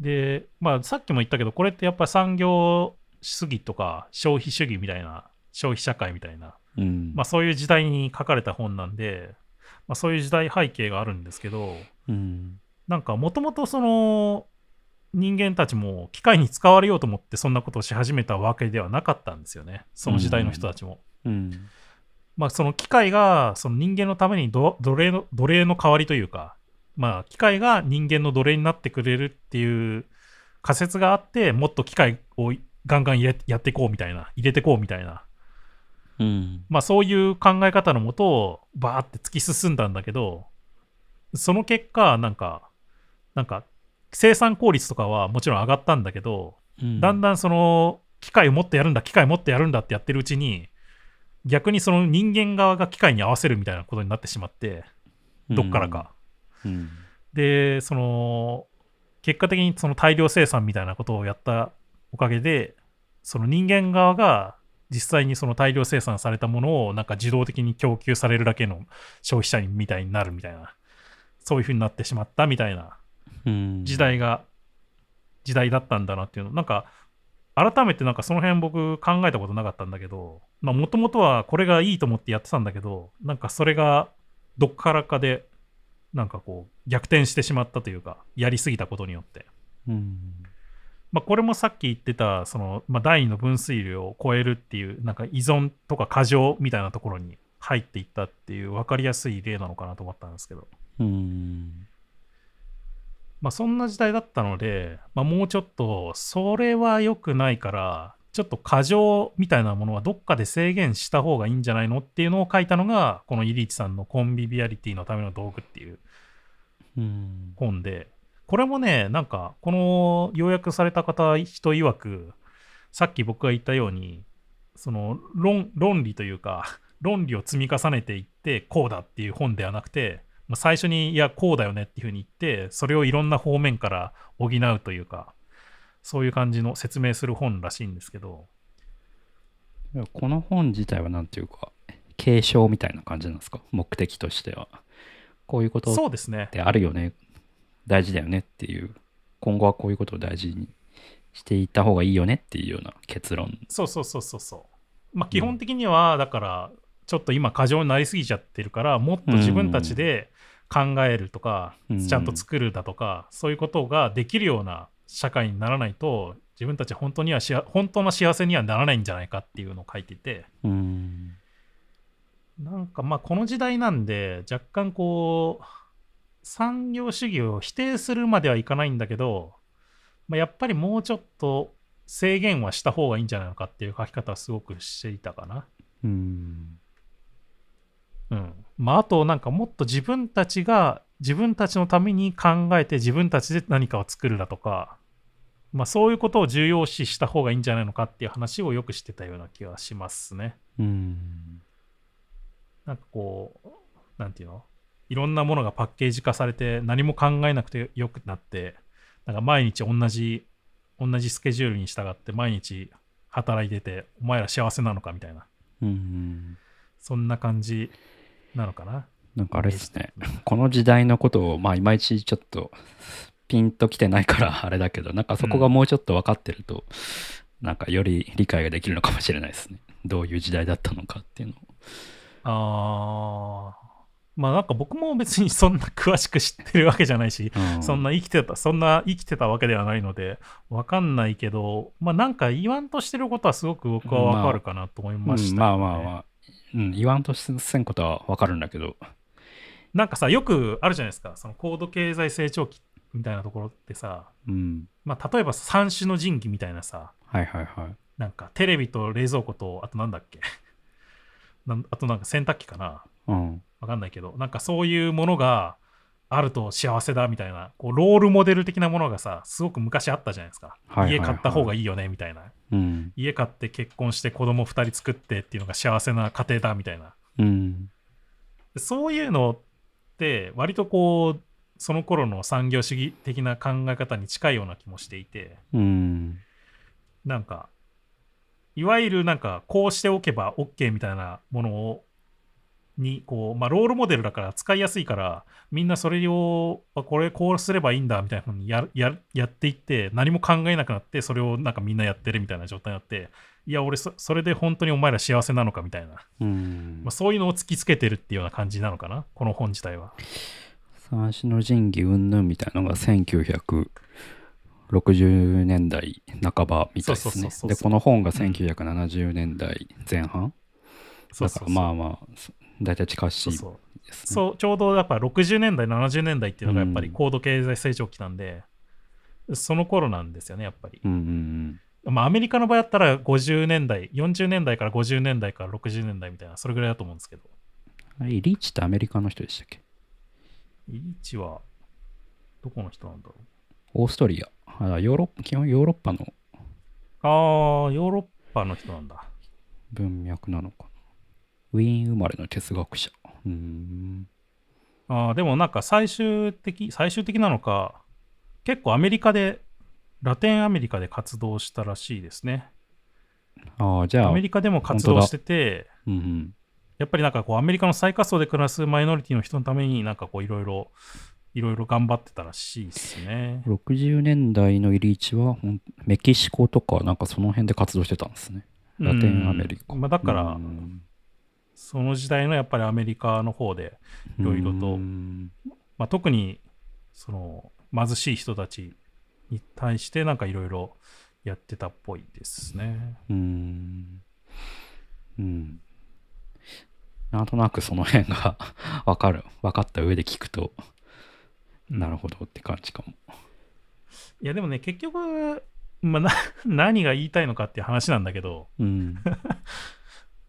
でまあさっきも言ったけどこれってやっぱ産業主義とか消費主義みたいな消費社会みたいなうん。まあ、そういう時代に書かれた本なんで、まあ、そういう時代背景があるんですけどうん。なんかもともとその人間たちも機械に使われようと思ってそんなことをし始めたわけではなかったんですよねその時代の人たちも。うん。まあ、その機械がその人間のためにど奴隷の奴隷の代わりというか、まあ、機械が人間の奴隷になってくれるっていう仮説があってもっと機械をガンガンやっていこうみたいな入れていこうみたいな、うん。まあ、そういう考え方のもとをバーって突き進んだんだけどその結果なんかなんか生産効率とかはもちろん上がったんだけど、うんだんだんその機械をもっとやるんだ機械をもっとやるんだってやってるうちに逆にその人間側が機械に合わせるみたいなことになってしまってどっからか、うん。でその結果的にその大量生産みたいなことをやったおかげでその人間側が実際にその大量生産されたものをなんか自動的に供給されるだけの消費者みたいになるみたいなそういう風になってしまったみたいなうん。時代が時代だったんだなっていうのなんか改めてなんかその辺僕考えたことなかったんだけどもともとはこれがいいと思ってやってたんだけどなんかそれがどっからかでなんかこう逆転してしまったというかやりすぎたことによって、うん。まあ、これもさっき言ってたその、まあ、第二の分水量を超えるっていうなんか依存とか過剰みたいなところに入っていったっていう分かりやすい例なのかなと思ったんですけどうん。まあそんな時代だったので、まあ、もうちょっとそれは良くないからちょっと過剰みたいなものはどっかで制限した方がいいんじゃないのっていうのを書いたのがこのイリーチさんの「コンビビアリティのための道具」っていううん。本でこれもねなんかこの要約された方人曰くさっき僕が言ったようにその論論理というか論理を積み重ねていってこうだっていう本ではなくてまあ最初にいやこうだよねっていうふうに言ってそれをいろんな方面から補うというかそういう感じの説明する本らしいんですけどこの本自体はなんていうか、継承みたいな感じなんですか？目的としては。こういうことってあるよね。大事だよねっていう。今後はこういうことを大事にしていった方がいいよねっていうような結論。そうそうそうそうそうまあ基本的にはだからちょっと今過剰になりすぎちゃってるからもっと自分たちで考えるとか、うんちゃんと作るだとかそういうことができるような社会にならないと自分たち本当にはしあ本当の幸せにはならないんじゃないかっていうのを書いててうん。なんかまあこの時代なんで若干こう産業主義を否定するまではいかないんだけど、まあ、やっぱりもうちょっと制限はした方がいいんじゃないのかっていう書き方はすごくしていたかな。うん。うん。まああとなんかもっと自分たちが自分たちのために考えて自分たちで何かを作るだとか、まあそういうことを重要視した方がいいんじゃないのかっていう話をよくしてたような気がしますね。うん。なんかこう、なんていうの？いろんなものがパッケージ化されて何も考えなくてよくなって、なんか毎日同じ、同じスケジュールに従って毎日働いてて、お前ら幸せなのかみたいな、うん。そんな感じなのかな？なんかあれですね。この時代のことを、まあ、いまいちちょっとピンときてないから あれだけど、なんかそこがもうちょっと分かってると、なんかより理解ができるのかもしれないですね。どういう時代だったのかっていうのを。あーまあなんか僕も別にそんな詳しく知ってるわけじゃないし、うんそんな生きてた、そんな生きてたわけではないので、わかんないけど、まあなんか言わんとしてることはすごく僕はわかるかなと思いました、うんまあまあまあ、うん、言わんとせんことは分かるんだけど、なんかさ、よくあるじゃないですか、その高度経済成長期みたいなところってさ、うん。まあ例えば三種の神器みたいなさ、はいはいはい。なんかテレビと冷蔵庫と、あとなんだっけ？なんあとなんか洗濯機かな？うん。わかんないけど、なんかそういうものがあると幸せだみたいな、こうロールモデル的なものがさ、すごく昔あったじゃないですか。家買った方がいいよねみたいな。うん。家買って結婚して子供2人作ってっていうのが幸せな家庭だみたいな。うん。でそういうのって割とこう、その頃の産業主義的な考え方に近いような気もしていて、うん。なんか、いわゆるなんかこうしておけば OK みたいなものをにこう、まあ、ロールモデルだから使いやすいからみんなそれをあこれこうすればいいんだみたいなふうにやややっていって何も考えなくなってそれをなんかみんなやってるみたいな状態になっていや、俺そ、それで本当にお前ら幸せなのかみたいな、うん。まあ、そういうのを突きつけてるっていうような感じなのかな、この本自体は。三種の神器云々みたいなのが1960年代半ばみたいですね。でこの本が1970年代前半、だからそうそう。そうまあまあそ大体近しいねそうそう。そうちょうどやっぱ60年代、70年代っていうのがやっぱりうん。高度経済成長期なんで、その頃なんですよね、やっぱり。うんうんまあ、アメリカの場合だったら50年代、40年代から50年代から60年代みたいな、それぐらいだと思うんですけど、リーチってアメリカの人でしたっけ？イリーチはどこの人なんだろオーストリア。あヨーロッパ基本ヨーロッパのう。ああ、ヨーロッパの人なんだ。文脈なのか。なウィーン生まれの哲学者。うーん。あーでもなんか最終的、最終的なのか、結構アメリカで、ラテンアメリカで活動したらしいですね。ああじゃあアメリカでも活動してて、うんうん。やっぱりなんかこうアメリカの最下層で暮らすマイノリティの人のためになんかこういろいろいろいろ頑張ってたらしいですね。60年代のイリーチはメキシコとかなんかその辺で活動してたんですね。ラテンアメリカ。うん。まあ、だから、うんその時代のやっぱりアメリカの方で、いろいろとうん。まあ、特にその貧しい人たちに対してなんかいろいろやってたっぽいですね。うん。うん。なんとなくその辺が 分かる。分かった上で聞くとうん。なるほどって感じかも。いやでもね結局、まあ、な何が言いたいのかっていう話なんだけど。うん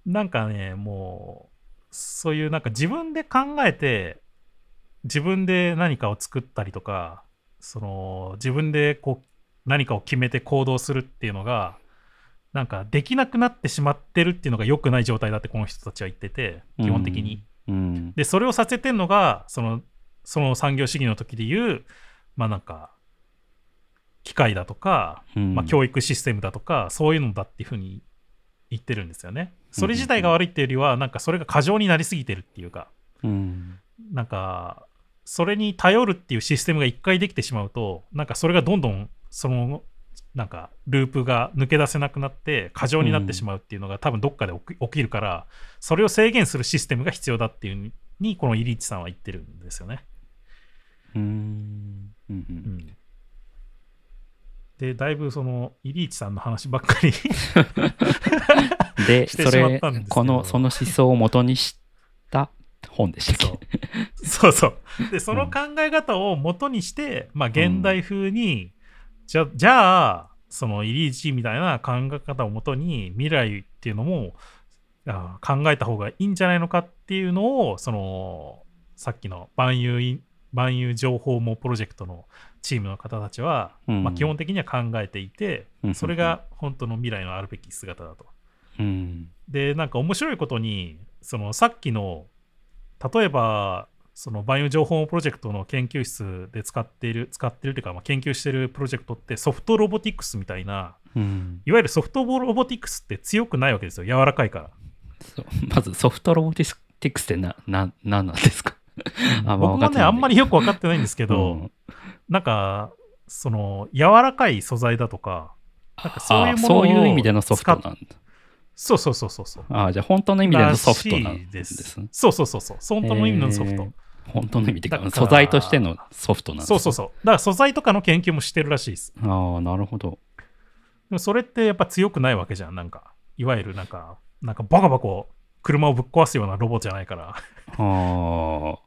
なんかねもうそういうなんか自分で考えて自分で何かを作ったりとかその自分でこう何かを決めて行動するっていうのがなんかできなくなってしまってるっていうのが良くない状態だってこの人たちは言ってて基本的に。うん。でそれをさせてんのがそのその産業主義の時でいうまあなんか機械だとか、うん。まあ、教育システムだとかそういうのだっていうふうに言ってるんですよね。それ自体が悪いっていうよりはなんかそれが過剰になりすぎてるっていうか。うん。なんかそれに頼るっていうシステムが一回できてしまうとなんかそれがどんどんそのなんかループが抜け出せなくなって過剰になってしまうっていうのが多分どっかで起きるからそれを制限するシステムが必要だっていうふうにこのイリーチさんは言ってるんですよね。うん。うん。ううんんでだいぶそのイリーチさんの話ばっかり で それこのその思想を元にした本でしたっけ？そう。そうでその考え方を元にして、まあ現代風に、じゃじゃあそのイリーチみたいな考え方を元に未来っていうのもあ考えた方がいいんじゃないのかっていうのをそのさっきの万有万有情報網プロジェクトのチームの方たちは、うんまあ、基本的には考えていて、うんそれが本当の未来のあるべき姿だと。うんでなんか面白いことにそのさっきの例えばその万有情報プロジェクトの研究室で使っている使ってるというか、まあ、研究してるプロジェクトってソフトロボティクスみたいなうん。いわゆるソフトロボティクスって強くないわけですよ。柔らかいから。そう。まずソフトロボティクスってなな何なんですか？あまあ僕もねあんまりよく分かってないんですけど、うんなんかその柔らかい素材だとかなんかそういうものをあそういう意味でのソフトなんだ。そうそうそうそうそう。あじゃあ本当の意味でのソフトなんでです。そうそうそうそう。本当の意味のソフト、えー。本当の意味で素材としてのソフトなんですそうそうそう。だから素材とかの研究もしてるらしいです。ああなるほど。でもそれってやっぱ強くないわけじゃん。なんか、いわゆるなんか、なんかバカバカ車をぶっ壊すようなロボじゃないから。あ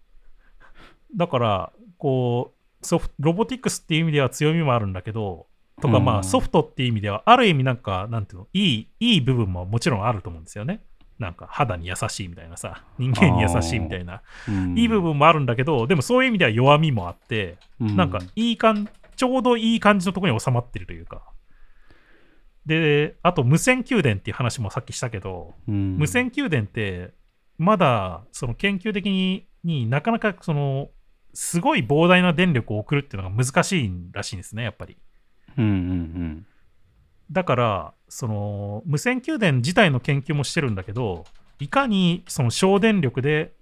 だから、こう、ソフロボティクスっていう意味では強みもあるんだけど、とかまうん。あソフトっていう意味では、ある意味なんか、なんていうの、いい、いい部分ももちろんあると思うんですよね。なんか肌に優しいみたいなさ、人間に優しいみたいな、ーいい部分もあるんだけど、でもそういう意味では弱みもあって、うん。なんかいい感ちょうどいい感じのところに収まってるというか。で、あと無線宮殿っていう話もさっきしたけど、うん。無線宮殿ってまだその研究的にになかなかそのすごい膨大な電力を送るっていうのが難しいらしいんですねやっぱり。うんうんだからその無線宮殿自体の研究もしてるんだけどいかにその省電力で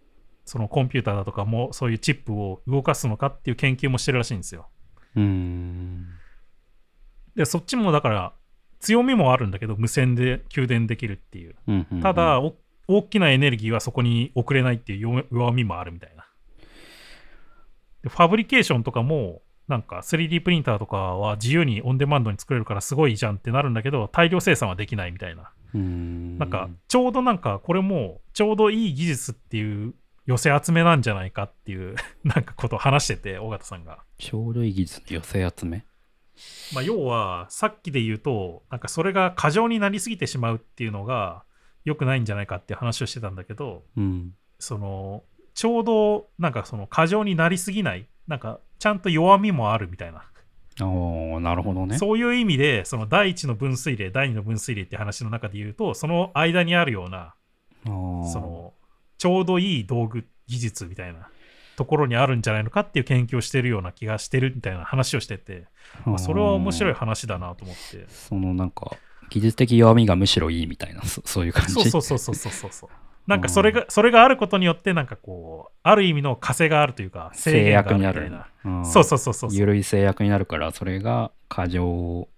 そのコンピューターだとかもそういうチップを動かすのかっていう研究もしてるらしいんですよ。うんうん。でそっちもだから強みもあるんだけど無線で給電できるっていう。うんうんうん。ただ、お大きなエネルギーはそこに送れないっていう弱弱みもあるみたいなでファブリケーションとかもなんか 3D プリンターとかは自由にオンデマンドに作れるからすごいじゃんってなるんだけど大量生産はできないみたいな。ん。なんかちょうどなんかこれもちょうどいい技術っていう寄せ集めなんじゃないかっていう なんかことを話してて尾形さんが。ちょうどいい技術の寄せ集め？まあ、要はさっきで言うとなんかそれが過剰になりすぎてしまうっていうのが良くないんじゃないかっていう話をしてたんだけどうん。そのちょうどなんかその過剰になりすぎないなんかちゃんと弱みもあるみたいな、おーなるほどね。そういう意味でその第一の分水嶺第二の分水嶺って話の中で言うとその間にあるようなそのちょうどいい道具技術みたいなところにあるんじゃないのかっていう研究をしてるような気がしてるみたいな話をしてて、まあ、それは面白い話だなと思って。そのなんか技術的弱みがむしろいいみたいなそ そういう感じ？そうそうそうそうそうそうなんかそれがそれがあることによってなんかこうある意味の枷があるというか制約になる。るみたいな。うん。そうそうそうそうそう。緩い制約になるからそれが過剰を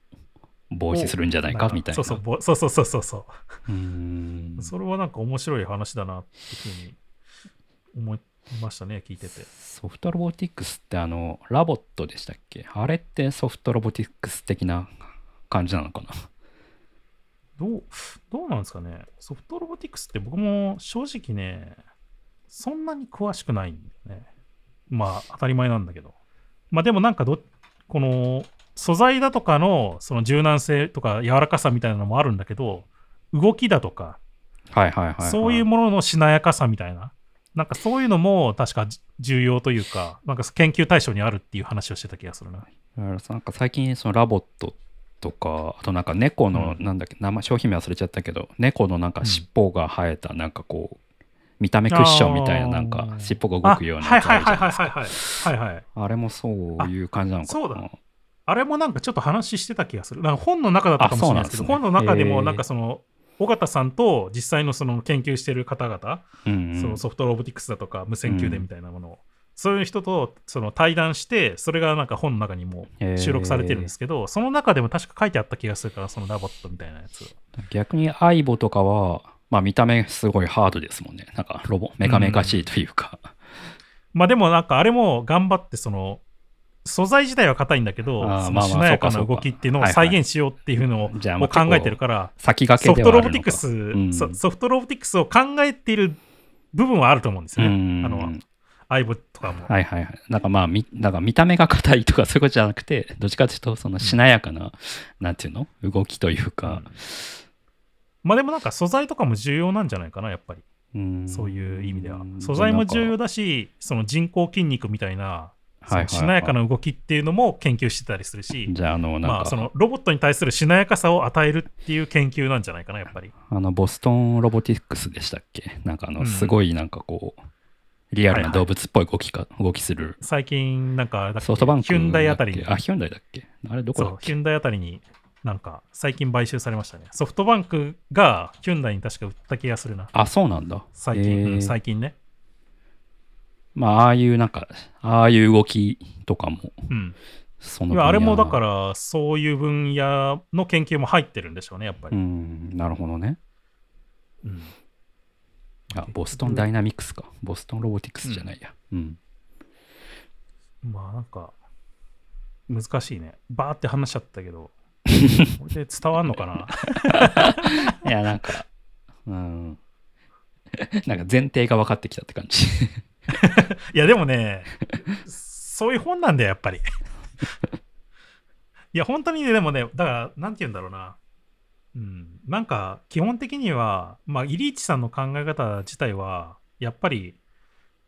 防止するんじゃないかみたいな。そうそうぼそうそうそうそうそう。ーん。うそれはなんか面白い話だなっていうふうに思いましたね聞いてて。ソフトロボティクスってあのラボットでしたっけ？あれってソフトロボティクス的な感じなのかな？どうどうなんですかね？ソフトロボティクスって僕も正直ねそんなに詳しくないんだよね。まあ当たり前なんだけど。まあでもなんかどこの素材だとかのその柔軟性とか柔らかさみたいなのもあるんだけど動きだとかはいはいはい、はい、そういうもののしなやかさみたいな。なんかそういうのも確かじ重要というかなんか研究対象にあるっていう話をしてた気がするな。なんか最近そのラボットとかあとなんか猫のうん。なんだっけ、名前商品名忘れちゃったけど猫のなんか尻尾が生えたなんかこう見た目クッションみたいななんか尻尾が動くようなやつあはいはいるじゃないはいですか。はいはいはいはいあれもそういう感じなのかなあそうだあれもなんかちょっと話してた気がする。なんか本の中だったかもしれないですけど、ね。へーの中でもなんかその、尾形さんと実際のその研究してる方々、うんうん。そのソフトロボティクスだとか無線給電みたいなものを、そういう人とその対談して、それがなんか本の中にも収録されてるんですけど、その中でも確か書いてあった気がするから、そのラボットみたいなやつ。逆にアイボとかはまあ見た目すごいハードですもんね。なんかロボメカメカしいというか、まあでもなんかあれも頑張ってその、素材自体は硬いんだけど、まあまあしなやかな動きっていうのを再現しようっていうのを考えてるから、先駆ソフトロボティクス、ん。そソフトロボティクスを考えている部分はあると思うんですよね。うん。あの、アイボとかも。はいはいはい。なんかまあ、みなんか見た目が硬いとかそういうことじゃなくて、どっちかというと、そのしなやかな、なんていうの？動きというか、まあでもなんか素材とかも重要なんじゃないかな、やっぱり。うんそういう意味ではう。ん素材も重要だ。だし、その人工筋肉みたいな、しなやかな動きっていうのも研究してたりするし、じゃあ、あの、なんか、まあそのロボットに対するしなやかさを与えるっていう研究なんじゃないかな、やっぱり。あの、ボストンロボティクスでしたっけなんかあの、うんすごいなんかこう、リアルな動物っぽい動きか、動きする。最近なんかソフトバンクヒュンダイあたりにあ、ヒュンダイだっけ？あれどこだっ、け？ヒュンダイあたりになんか最近買収されましたね。ソフトバンクがヒュンダイに確か売った気がするな。あ、そうなんだ。最近、へーうん最近ね。まあ、ああいうなんか、ああいう動きとかも、うん。そのあれもだら、からそういう分野の研究も入ってるんでしょうね、やっぱうり。ん、なるほどね。うんあ、ボストンダイナミックスか。ボストンロボティクスじゃないや。うん。まあなんか難しいね。バーって話しちゃったけど、これで伝わんのかな？いや、なんか、うん。なんか前提が分かってきたって感じ。いやでもね、そういう本なんだよ、やっぱり。いや、本当にね、でもね、だから、なんて言うんだろうな。うん、なんか、基本的には、まあ、イリーチさんの考え方自体は、やっぱり、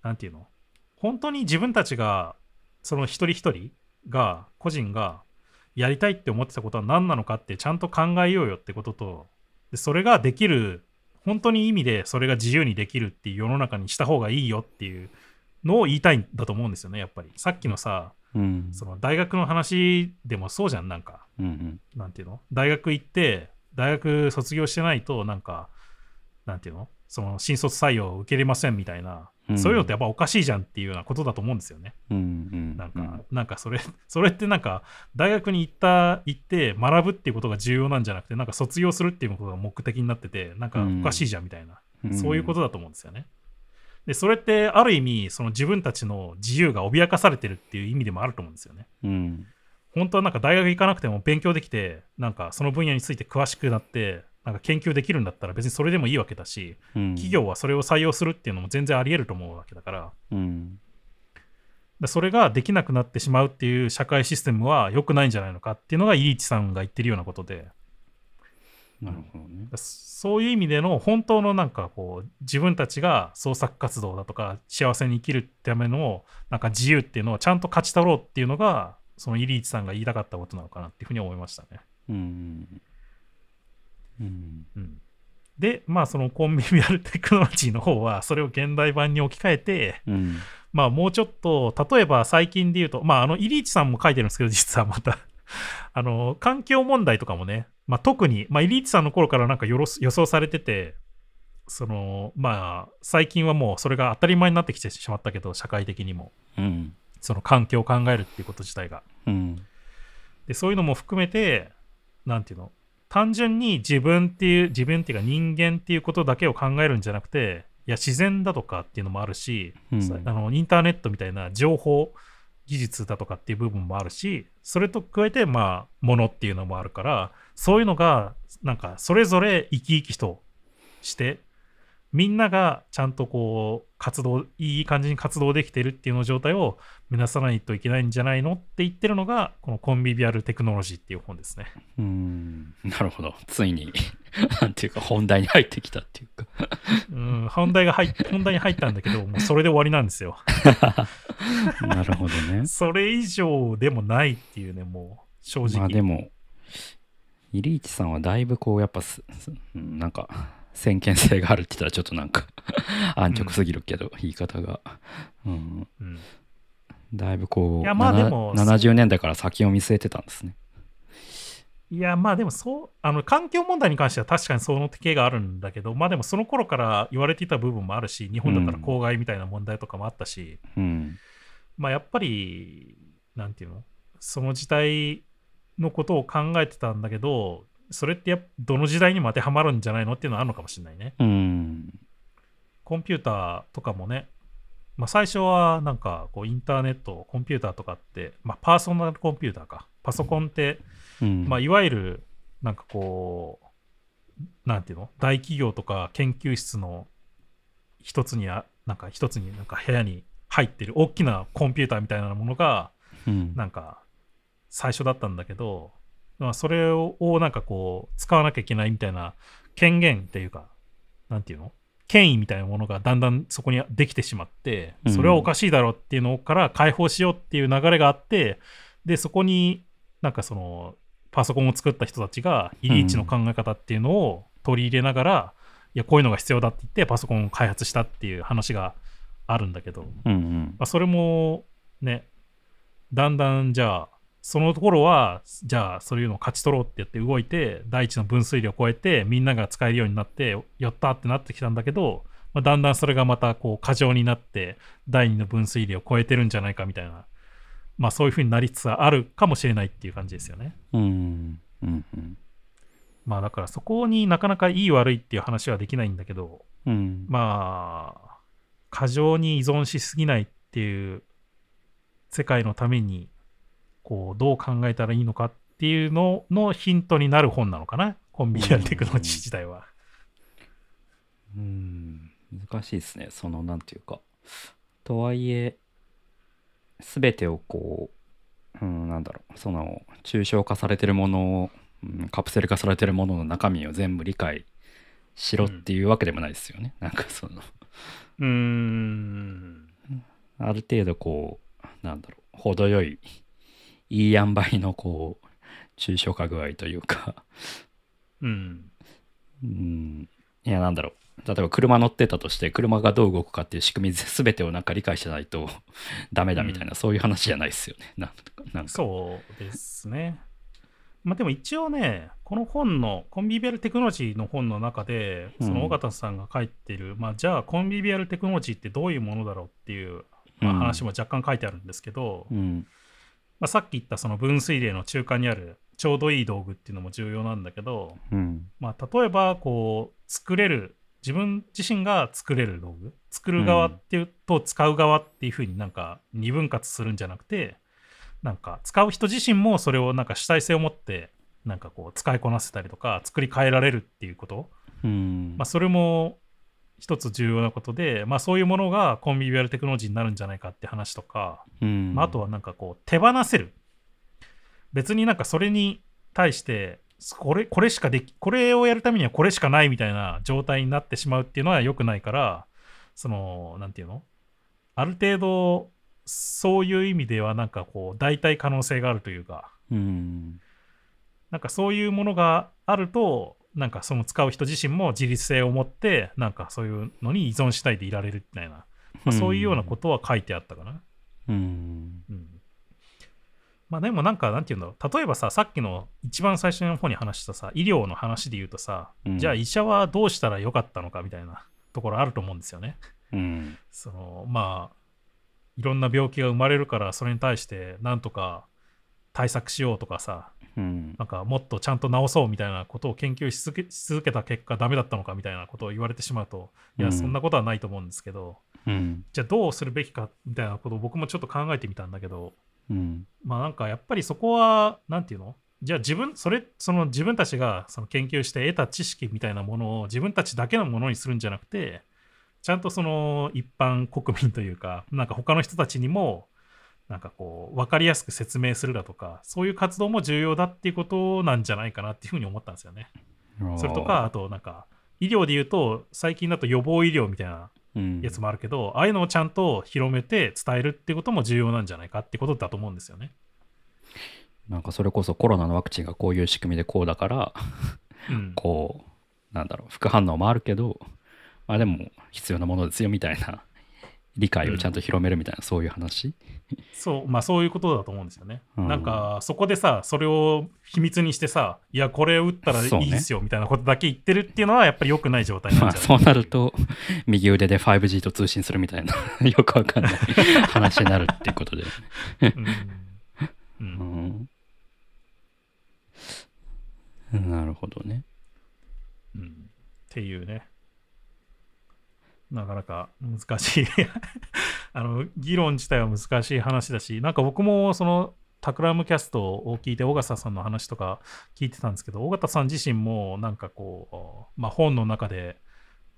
なんていうの？本当に自分たちが、その一人一人が、個人が、やりたいって思ってたことは何なのかってちゃんと考えようよってことと、でそれができる、本当に意味でそれが自由にできるっていう世の中にした方がいいよっていうのを言いたいんだと思うんですよね、やっぱり。さっきのさ、うん。その大学の話でもそうじゃん、なんか。うんうん。なんていうの？大学行って、大学卒業してないと、なんか、なんていうの？その新卒採用を受けれませんみたいなうんそういうのってやっぱおかしいじゃんっていうようなことだと思うんですよね。うんうんなんか、なんかそれ、それってなんか、大学に行った、行って学ぶっていうことが重要なんじゃなくて、なんか卒業するっていうことが目的になってて、なんかおかしいじゃんみたいな、うんそういうことだと思うんですよね。で、それってある意味、その自分たちの自由が脅かされてるっていう意味でもあると思うんですよね。うん本当はなんか大学行かなくても勉強できて、なんかその分野について詳しくなって、なんか研究できるんだったら別にそれでもいいわけだし、うん。企業はそれを採用するっていうのも全然あり得ると思うわけだから、うん。でそれができなくなってしまうっていう社会システムは良くないんじゃないのかっていうのがイリーチさんが言ってるようなことで、なるほどね。そういう意味での本当のなんかこう自分たちが創作活動だとか幸せに生きるためのなんか自由っていうのをちゃんと勝ち取ろうっていうのがそのイリーチさんが言いたかったことなのかなっていうふうに思いましたね。うんうんうん、でまあそのコンビニアルテクノロジーの方はそれを現代版に置き換えてうん。まあもうちょっと例えば最近で言うとまああのイリーチさんも書いてるんですけど実はまた。あの環境問題とかもね、まあ、特に、まあ、イリーチさんの頃からなんかよろ予想されててそのまあ最近はもうそれが当たり前になってきてしまったけど社会的にも。うんその環境を考えるっていうこと自体が。うん。でそういうのも含めてなんていうの単純に自分っていう自分っていうか人間っていうことだけを考えるんじゃなくていや自然だとかっていうのもあるし、うん。さあのインターネットみたいな情報技術だとかっていう部分もあるしそれと加えてまあ物っていうのもあるからそういうのがなんかそれぞれ生き生きとしてみんながちゃんとこう活動いい感じに活動できてるっていうの状態を目指さないといけないんじゃないのって言ってるのがこのコンビビアルテクノロジーっていう本ですね。うん なるほどついに なんていうか本題に入ってきたっていうか うん、本題が入っ本題に入ったんだけどもうそれで終わりなんですよ。なるほどねそれ以上でもないっていうねもう正直。まあでもイリーチさんはだいぶこうやっぱすなんか先見性があるって言ったらちょっとなんか 安直すぎるけど、言い方が、うん、うん。だいぶこういやまあでも70年代から先を見据えてたんですね。いやまあでもそうあの環境問題に関しては確かにその手があるんだけどまあでもその頃から言われていた部分もあるし日本だったら公害みたいな問題とかもあったし、うん。まあやっぱりなんていうの？その時代のことを考えてたんだけどそれってやっぱどの時代にも当てはまるんじゃないのっていうのはあるのかもしれないね。うん。コンピューターとかもねまあ最初はなんかこうインターネットコンピューターとかって、まあ、パーソナルコンピューターか。パソコンってうん。まあ、いわゆる、なんかこう、なんていうの？大企業とか研究室の一つにあ、なんか一つになんか部屋に入ってる大きなコンピューターみたいなものが、うん。なんか最初だったんだけど、まあ、それをなんかこう、使わなきゃいけないみたいな権限っていうか、なんていうの？権威みたいなものがだんだんそこにできてしまって、うん。それはおかしいだろうっていうのから解放しようっていう流れがあって、で、そこになんかそのパソコンを作った人たちがイリーチの考え方っていうのを取り入れながら、いやこういうのが必要だって言ってパソコンを開発したっていう話があるんだけど、うんうん。まあ、それもねだんだんじゃあそのところはじゃあそういうのを勝ち取ろうってやって動いて第一の分水量を超えてみんなが使えるようになってやったってなってきたんだけど、まあ、だんだんそれがまたこう過剰になって第二の分水量を超えてるんじゃないかみたいなまあそういうふうになりつつあるかもしれないっていう感じですよね。うんうんうんまあだからそこになかなかいい悪いっていう話はできないんだけどうんまあ過剰に依存しすぎないっていう世界のためにこうどう考えたらいいのかっていうののヒントになる本なのかな？コンビニアルテクノロジー自体は。うん難しいですね。そのなんていうか。とはいえ全てをこう、うん、なんだろう。その抽象化されてるものを、うんカプセル化されてるものの中身を全部理解しろっていうわけでもないですよね、なんかその。うーん。ある程度こうなんだろう。程よいいい塩梅のこう抽象化具合というか。うん。うん。いやなんだろう。例えば車乗ってたとして車がどう動くかっていう仕組み 全てをなんか理解してないと ダメだみたいな、そういう話じゃないですよね。なんかなんか。そうですね。まあでも一応ね、この本の、コンビビアルテクノロジーの本の中で、その尾形さんが書いてる、まあじゃあコンビビアルテクノロジーってどういうものだろうっていう、まあ、うん。話も若干書いてあるんですけど、うん。まあ、さっき言ったその分水嶺の中間にあるちょうどいい道具っていうのも重要なんだけど、うん。まあ、例えばこう作れる自分自身が作れる道具作る側っていうと使う側っていうふうになんか二分割するんじゃなくてなんか使う人自身もそれをなんか主体性を持ってなんかこう使いこなせたりとか作り変えられるっていうこと、うんまあ、それも一つ重要なことで、まあ、そういうものがコンビビアルテクノロジーになるんじゃないかって話とか、うん。まあ、あとはなんかこう手放せる。別になんかそれに対してこれこれしかできこれをやるためにはこれしかないみたいな状態になってしまうっていうのは良くないからそのなんていうの？ある程度そういう意味ではなんかこう代替可能性があるというか。うん。なんかそういうものがあるとなんかその使う人自身も自立性を持ってなんかそういうのに依存しないでいられるみたいな、まあ、そういうようなことは書いてあったかな。うん。うんまあでもなんかなんていうんだろう例えばささっきの一番最初の方に話したさ医療の話で言うとさ、うんじゃあ医者はどうしたらよかったのかみたいなところあると思うんですよね。うん。そのまあいろんな病気が生まれるからそれに対してなんとか対策しようとかさうん。なんかもっとちゃんと治そうみたいなことを研究し続けし続けた結果ダメだったのかみたいなことを言われてしまうといやうんそんなことはないと思うんですけど、うん。じゃあどうするべきかみたいなことを僕もちょっと考えてみたんだけどうん。まあなんかやっぱりそこは、なんていうの？じゃあ自分、それ、その自分たちがその研究して得た知識みたいなものを自分たちだけのものにするんじゃなくて、ちゃんとその一般国民というか、なんか他の人たちにも、なんかこう、わかりやすく説明するだとか、そういう活動も重要だっていうことなんじゃないかなっていうふうに思ったんですよね。それとか、あとなんか、医療で言うと、最近だと予防医療みたいなうん、やつもあるけど、ああいうのをちゃんと広めて伝えるってことも重要なんじゃないかってことだと思うんですよね。なんかそれこそコロナのワクチンがこういう仕組みでこうだから、うん、こう、なんだろう、副反応もあるけど、まあでも必要なものですよみたいな理解をちゃんと広めるみたいな、そういう話？そう、まあそういうことだと思うんですよね。うんなんか、そこでさ、それを秘密にしてさ、いや、これを打ったらいいですよみたいなことだけ言ってるっていうのは、やっぱり良くない状態なんじゃない？まあそうなると、右腕で 5G と通信するみたいな、よくわかんない 話になるっていうことで。うん。ううんん。なるほどね。うんっていうね。なかなか難しい。あの、議論自体は難しい話だし、なんか僕もその、タクラムキャストを聞いて、尾形さんの話とか聞いてたんですけど、尾形さん自身もなんかこう、まあ本の中で、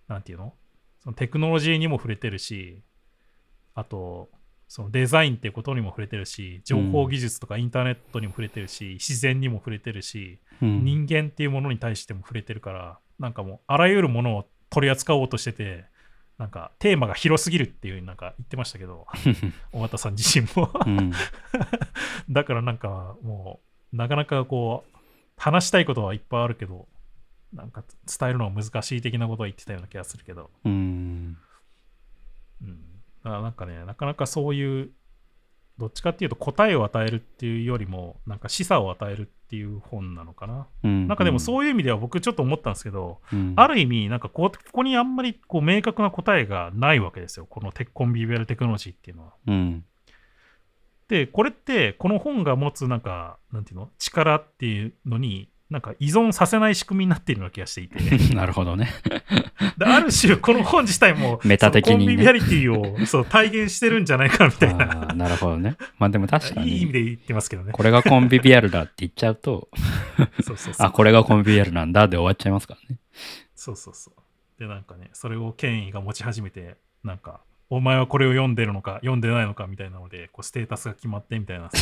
なんていうの？そのテクノロジーにも触れてるし、あと、そのデザインってことにも触れてるし、情報技術とかインターネットにも触れてるし、自然にも触れてるし、うん、人間っていうものに対しても触れてるからなんかもうあらゆるものを取り扱おうとしててなんかテーマが広すぎるっていうなんか言ってましたけど 尾形さん自身もうん。だからなんかもうなかなかこう話したいことはいっぱいあるけどなんか伝えるのは難しい的なことを言ってたような気がするけど、うん。うん、だからなんかねなかなかそういうどっちかっていうと答えを与えるっていうよりもなんか示唆を与えるっていう本なのかなうん。なんかでもそういう意味では僕ちょっと思ったんですけど、うん、ある意味、なんかこここにあんまりこう明確な答えがないわけですよ、このテコンビビアルテクノロジーっていうのは。うん。で、これって、この本が持つなんか、なんていうの、力っていうのに、なんか依存させない仕組みになっているような気がしていて、なるほどね。である種、この本自体も、メタ的にねコンビビアリティをそう体現してるんじゃないかみたいな、なるほどね。まあでも確かに、いい意味で言ってますけどね。これがコンビビアルだって言っちゃうと、そうそうそうあ、これがコンビビアルなんだで終わっちゃいますからね。そうそうそう。で、なんかね、それを権威が持ち始めて、なんか、お前はこれを読んでるのか、読んでないのかみたいなので、こうステータスが決まってみたいな。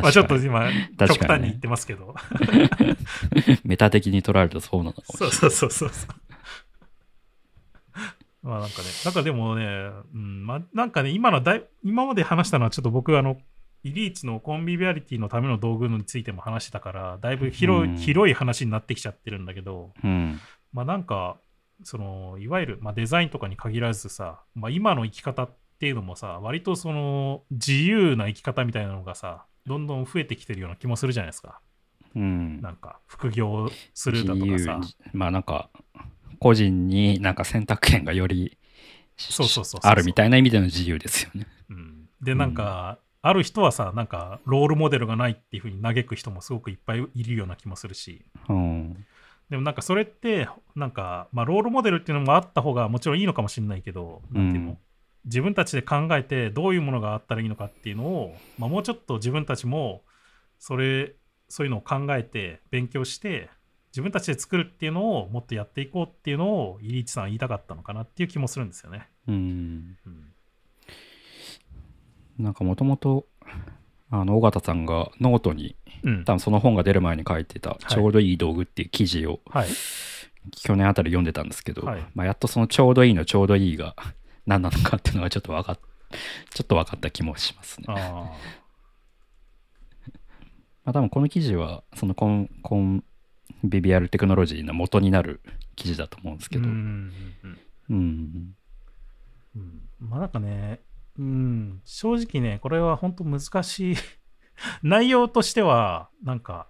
まあちょっと今、極端に言ってますけど。メタ的に捉えるとそうなのかもしれない。そうそうそうそう。まあなんかね、なんかでもね、うん、まあなんかね、今のだい、今まで話したのはちょっと僕あの、イリーチのコンビビアリティのための道具についても話してたから、だいぶ広い、うん広い話になってきちゃってるんだけど、うん。まあなんか、その、いわゆる、まあ、デザインとかに限らずさ、まあ今の生き方っていうのもさ、割とその、自由な生き方みたいなのがさ、どんどん増えてきてるような気もするじゃないですか。うん。なんか、副業するだとかさ。まあなんか、個人になんか選択権がよりそうそうそうそうあるみたいな意味での自由ですよね。うん、で、なんか、ある人はさ、なんか、ロールモデルがないっていうふうに嘆く人もすごくいっぱいいるような気もするし。うん。でもなんかそれって、なんか、まあ、ロールモデルっていうのもあった方がもちろんいいのかもしれないけど、なんていうの、うん自分たちで考えてどういうものがあったらいいのかっていうのを、まあ、もうちょっと自分たちもそれそういうのを考えて勉強して自分たちで作るっていうのをもっとやっていこうっていうのをイリーチさんは言いたかったのかなっていう気もするんですよね。うん。うんなんかもともと、あの、尾形さんがノートに、うん。多分その本が出る前に書いてた、い。ちょうどいい道具っていう記事を、はい、去年あたり読んでたんですけど、はい。まあ、やっとそのちょうどいいのちょうどいいが 何なのかっていうのがちょっと分かっちょっと分かった気もしますね。まああ多分この記事はそのコンコンビビアルテクノロジーの元になる記事だと思うんですけど、ーうんうんうん。うん。うん。まあなんかね、うん、正直ね、これは本当難しい。内容としては、なんか、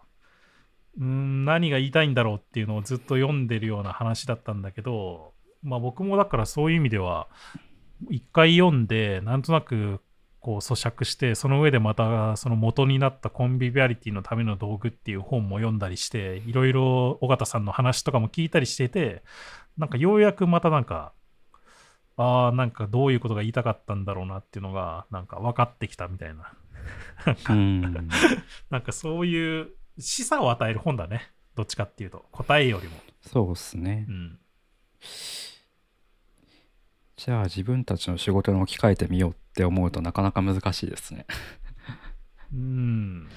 うん、何が言いたいんだろうっていうのをずっと読んでるような話だったんだけど、まあ僕もだからそういう意味では、一回読んで、なんとなくこう咀嚼して、その上でまたその元になったコンビビアリティのための道具っていう本も読んだりして、いろいろ尾形さんの話とかも聞いたりしてて、なんかようやくまたなんか、ああ、なんかどういうことが言いたかったんだろうなっていうのが、なんか分かってきたみたいな。うん なんかそういう示唆を与える本だね。どっちかっていうと、答えよりも。そうですねう。ん。じゃあ自分たちの仕事に置き換えてみようって思うとなかなか難しいですね。うん。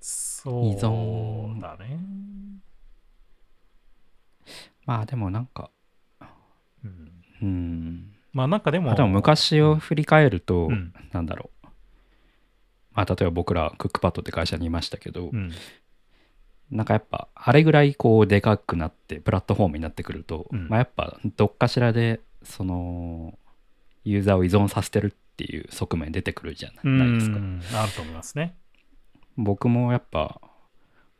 そう依存だね。まあでもなんか、うん。うん。まあなんかでも、まあでも昔を振り返ると、うん。なんだろう。まあ例えば僕らクックパッドって会社にいましたけど、うん。なんかやっぱあれぐらいこうでかくなってプラットフォームになってくると、うんまあやっぱどっかしらでそのユーザーを依存させてるっていう側面出てくるじゃないですか。うんあると思いますね。僕もやっぱ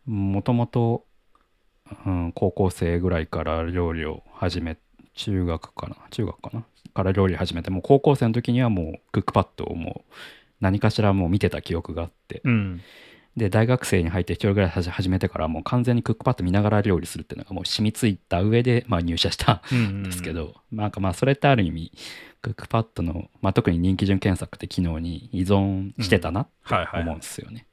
もともとうん高校生ぐらいから料理を始め中学かな？中学かな？から料理始めてもう高校生の時にはもうクックパッドをもう何かしらもう見てた記憶があって。うん。で大学生に入って一人暮らし始めてからもう完全にクックパッド見ながら料理するっていうのがもう染みついた上で、まあ、入社したうんんですけど、なんかまあそれってある意味クックパッドの、まあ、特に人気順検索って機能に依存してたなってはいはいはい。思うんですよね。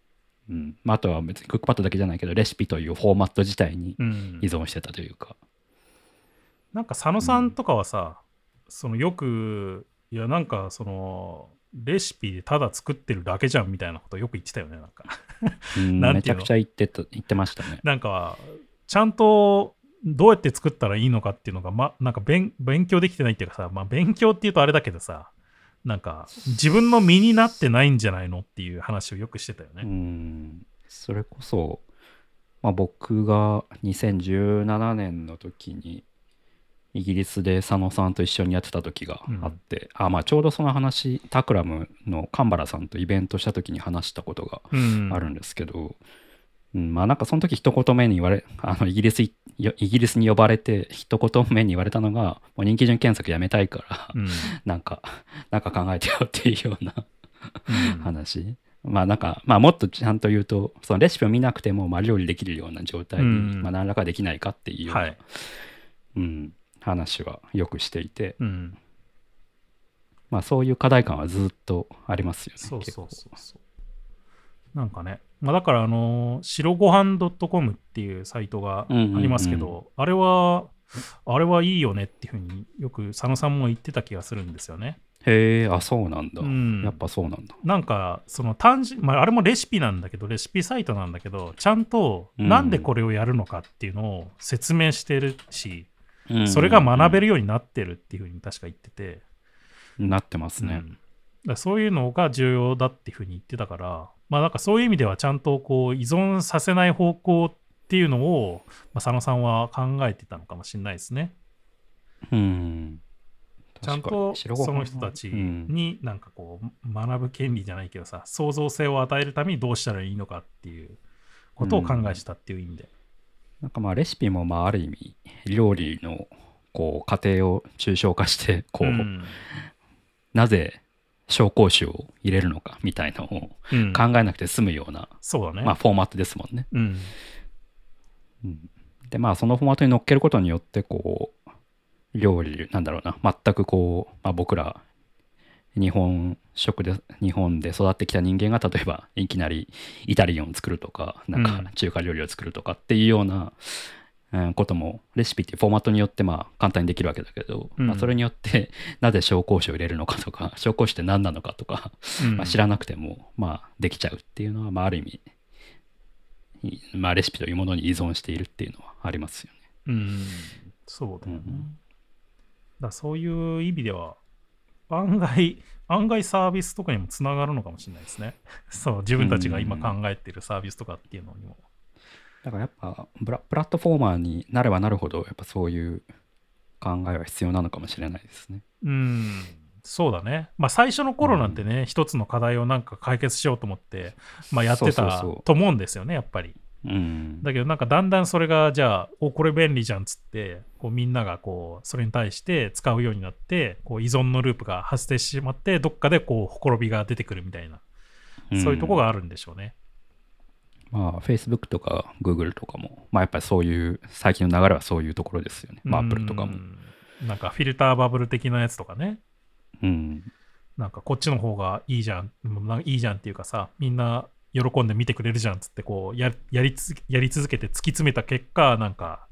うん。まあ、あとは別にクックパッドだけじゃないけどレシピというフォーマット自体にうん。依存してたというか。なんか佐野さんとかはさ、そのよく、いやなんかその、レシピでただ作ってるだけじゃんみたいなことよく言ってたよね、なんか。うんなんめちゃくちゃ言ってた言ってましたね。なんか、ちゃんとどうやって作ったらいいのかっていうのが、ま、なんか勉勉強できてないっていうかさ、まあ、勉強っていうとあれだけどさ、なんか自分の身になってないんじゃないのっていう話をよくしてたようね。んそれこそ、まあ、僕が2017年の時にイギリスで佐野さんと一緒にやってた時があって、あまあちょうどその話タクラムの神原さんとイベントした時に話したことがうん。あるんですけど、うんまあなんかその時一言目に言われあのイギリスいイギリスに呼ばれて一言目に言われたのがもう人気順検索やめたいから、うん。なんかなんか考えてよっていうようなうん。話、まあなんかまあもっとちゃんと言うとそのレシピを見なくてもまあ料理できるような状態に、うん。まあ、何らかできないかっていうような、はい。うん、話はよくしていて、うん。まあ、そういう課題感はずっとありますよねそうそう結構そう。なんかね、まあ、だからあの、白ごはん .com っていうサイトがありますけど、うんうんあれは、あれはいいよねっていうふうによく佐野さんも言ってた気がするんですよね。へえあそうなんだ、うんやっぱそうなんだなんか、その単純、まあ、あれもレシピなんだけど、レシピサイトなんだけど、ちゃんとうんなんでこれをやるのかっていうのを説明してるし、うんそれが学べるようになってるっていうふうに確か言ってて、なってますね、うん。そういうのが重要だっていうふうに言ってたから、まあなんかそういう意味ではちゃんとこう依存させない方向っていうのを、まあ、佐野さんは考えてたのかもしれないですね。うん。ちゃんとその人たちになんかこう学ぶ権利じゃないけどさ創造性を与えるためにどうしたらいいのかっていうことを考えしたっていう意味で、うん、なんかまあレシピもまあある意味料理のこう過程を抽象化してこう、うん、なぜ紹興酒を入れるのかみたいのを考えなくて済むような、そうだね。まあ、フォーマットですもんね。うん、でまあそのフォーマットに乗っけることによってこう料理なんだろうな全くこう、まあ、僕ら日本食で日本で育ってきた人間が例えばいきなりイタリアンを作るとかなんか中華料理を作るとかっていうような、うん、こともレシピっていうフォーマットによってまあ簡単にできるわけだけど、うん、まあ、それによって なぜ紹興酒を入れるのかとか 紹興酒って何なのかとか、うん、まあ、知らなくてもまあできちゃうっていうのは、まあ、ある意味、まあ、レシピというものに依存しているっていうのはありますよね。うん、そうだよね。だそういう意味では案外案外サービスとかにもつながるのかもしれないですね。そう自分たちが今考えてるサービスとかっていうのにも。だからやっぱプラプラットフォーマーになればなるほどやっぱそういう考えは必要なのかもしれないですね。うんそうだね。まあ最初の頃なんてね、うん、一つの課題をなんか解決しようと思って、まあ、やってたと思うんですよねやっぱり。うん、だけどなんかだんだんそれがじゃあおこれ便利じゃんっつってこうみんながこうそれに対して使うようになってこう依存のループが発生してしまってどっかでこうほころびが出てくるみたいな、そういうとこがあるんでしょうね。まあ Facebook とか Google とかもまあやっぱりそういう最近の流れはそういうところですよね。まあ Apple とかも。なんかフィルターバブル的なやつとかね。うん。なんかこっちの方がいいじゃん、いいじゃんっていうかさ、みんな喜んで見てくれるじゃんっつってこうややりつやり続けて突き詰めた結果なんか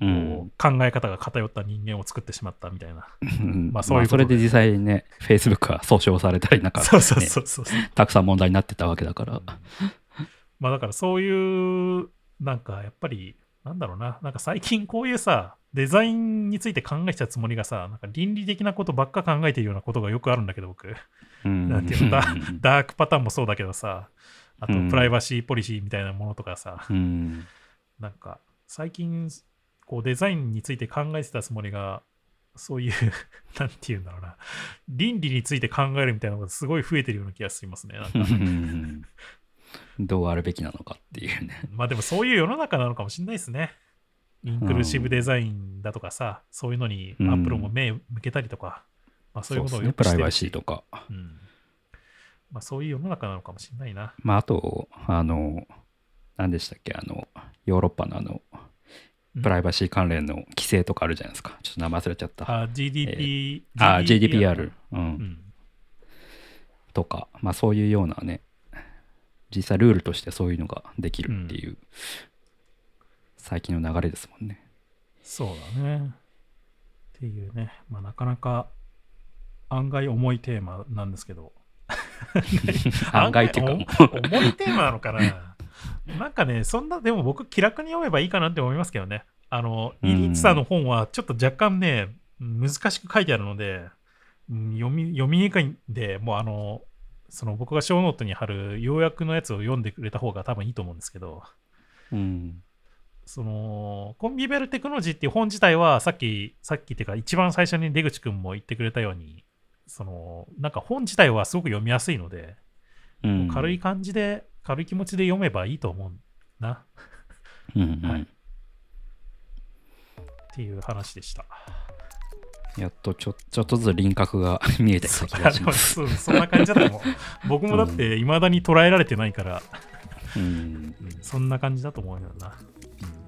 こう考え方が偏った人間を作ってしままったみたいな。まあそういうそれで実際ね、Facebook は訴訟されたりなんか、ね、そうそうそうそう。たくさん問題になってたわけだから。まあだからそういう、なんかやっぱり、なんだろうな、なんか最近こういうさ、デザインについて考えたつもりがさ、なんか倫理的なことばっか考えてるようなことがよくあるんだけど、僕。なんていうのダ、ダークパターンもそうだけどさ、あとプライバシーポリシーみたいなものとかさ、うん、なんか最近こうデザインについて考えてたつもりがそういう なんて言うんだろうな。倫理について考えるみたいなのがすごい増えてるような気がしますねなんか。どうあるべきなのかっていうね。まあでもそういう世の中なのかもしれないですね。インクルーシブデザインだとかさ、そういうのにアップルも目向けたりとか、まあ、そういうことをよくしてる、ね、プライバシーとか、うんまあ、そういう世の中なのかもしれないな。まあ、あと、あの、何でしたっけ、あの、ヨーロッパのあの、プライバシー関連の規制とかあるじゃないですか。ちょっと名前忘れちゃった。あ、GDP、えー、あ、GDPR、うん、うん。とか、まあそういうようなね、実際ルールとしてそういうのができるっていう、うん、最近の流れですもんね。そうだね。っていうね、まあなかなか案外重いテーマなんですけど、案外っていうか。重いテーマなのかな。なんかねそんなでも僕気楽に読めばいいかなって思いますけどね。あのイリイチさんの本はちょっと若干ね難しく書いてあるので読み読みにくいんでもうあのその僕がショーノートに貼る要約のやつを読んでくれた方が多分いいと思うんですけど、うん、そのコンヴィヴィアルテクノロジーっていう本自体はさっきさっきっていうか一番最初に出口くんも言ってくれたようにそのなんか本自体はすごく読みやすいので、うん、軽い感じで軽い気持ちで読めばいいと思うな。うん、はい。っていう話でした。やっとちょちょっとずつ輪郭が 見えてきた気がしますそ。そんな感じだと思う。僕もだっていまだに捉えられてないから、うん、うん、そんな感じだと思うよな。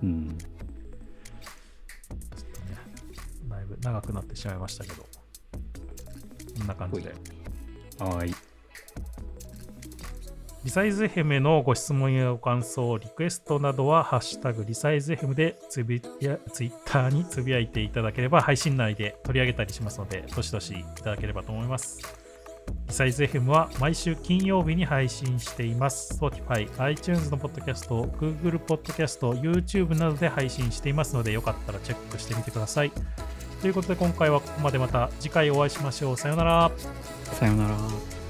うん、うん、ちょっとね、だいぶ長くなってしまいましたけど。こんな感じで。はい。リサイズ FM のご質問やご感想、リクエストなどは、ハッシュタグリサイズ FM でつぶやツイッターにつぶやいていただければ、配信内で取り上げたりしますので、どしどしいただければと思います。リサイズ FM は毎週金曜日に配信しています。Spotify、iTunes のポッドキャスト、Google ポッドキャスト、YouTube などで配信していますので、よかったらチェックしてみてください。ということで今回はここまでまた次回お会いしましょう。さようなら。さようなら。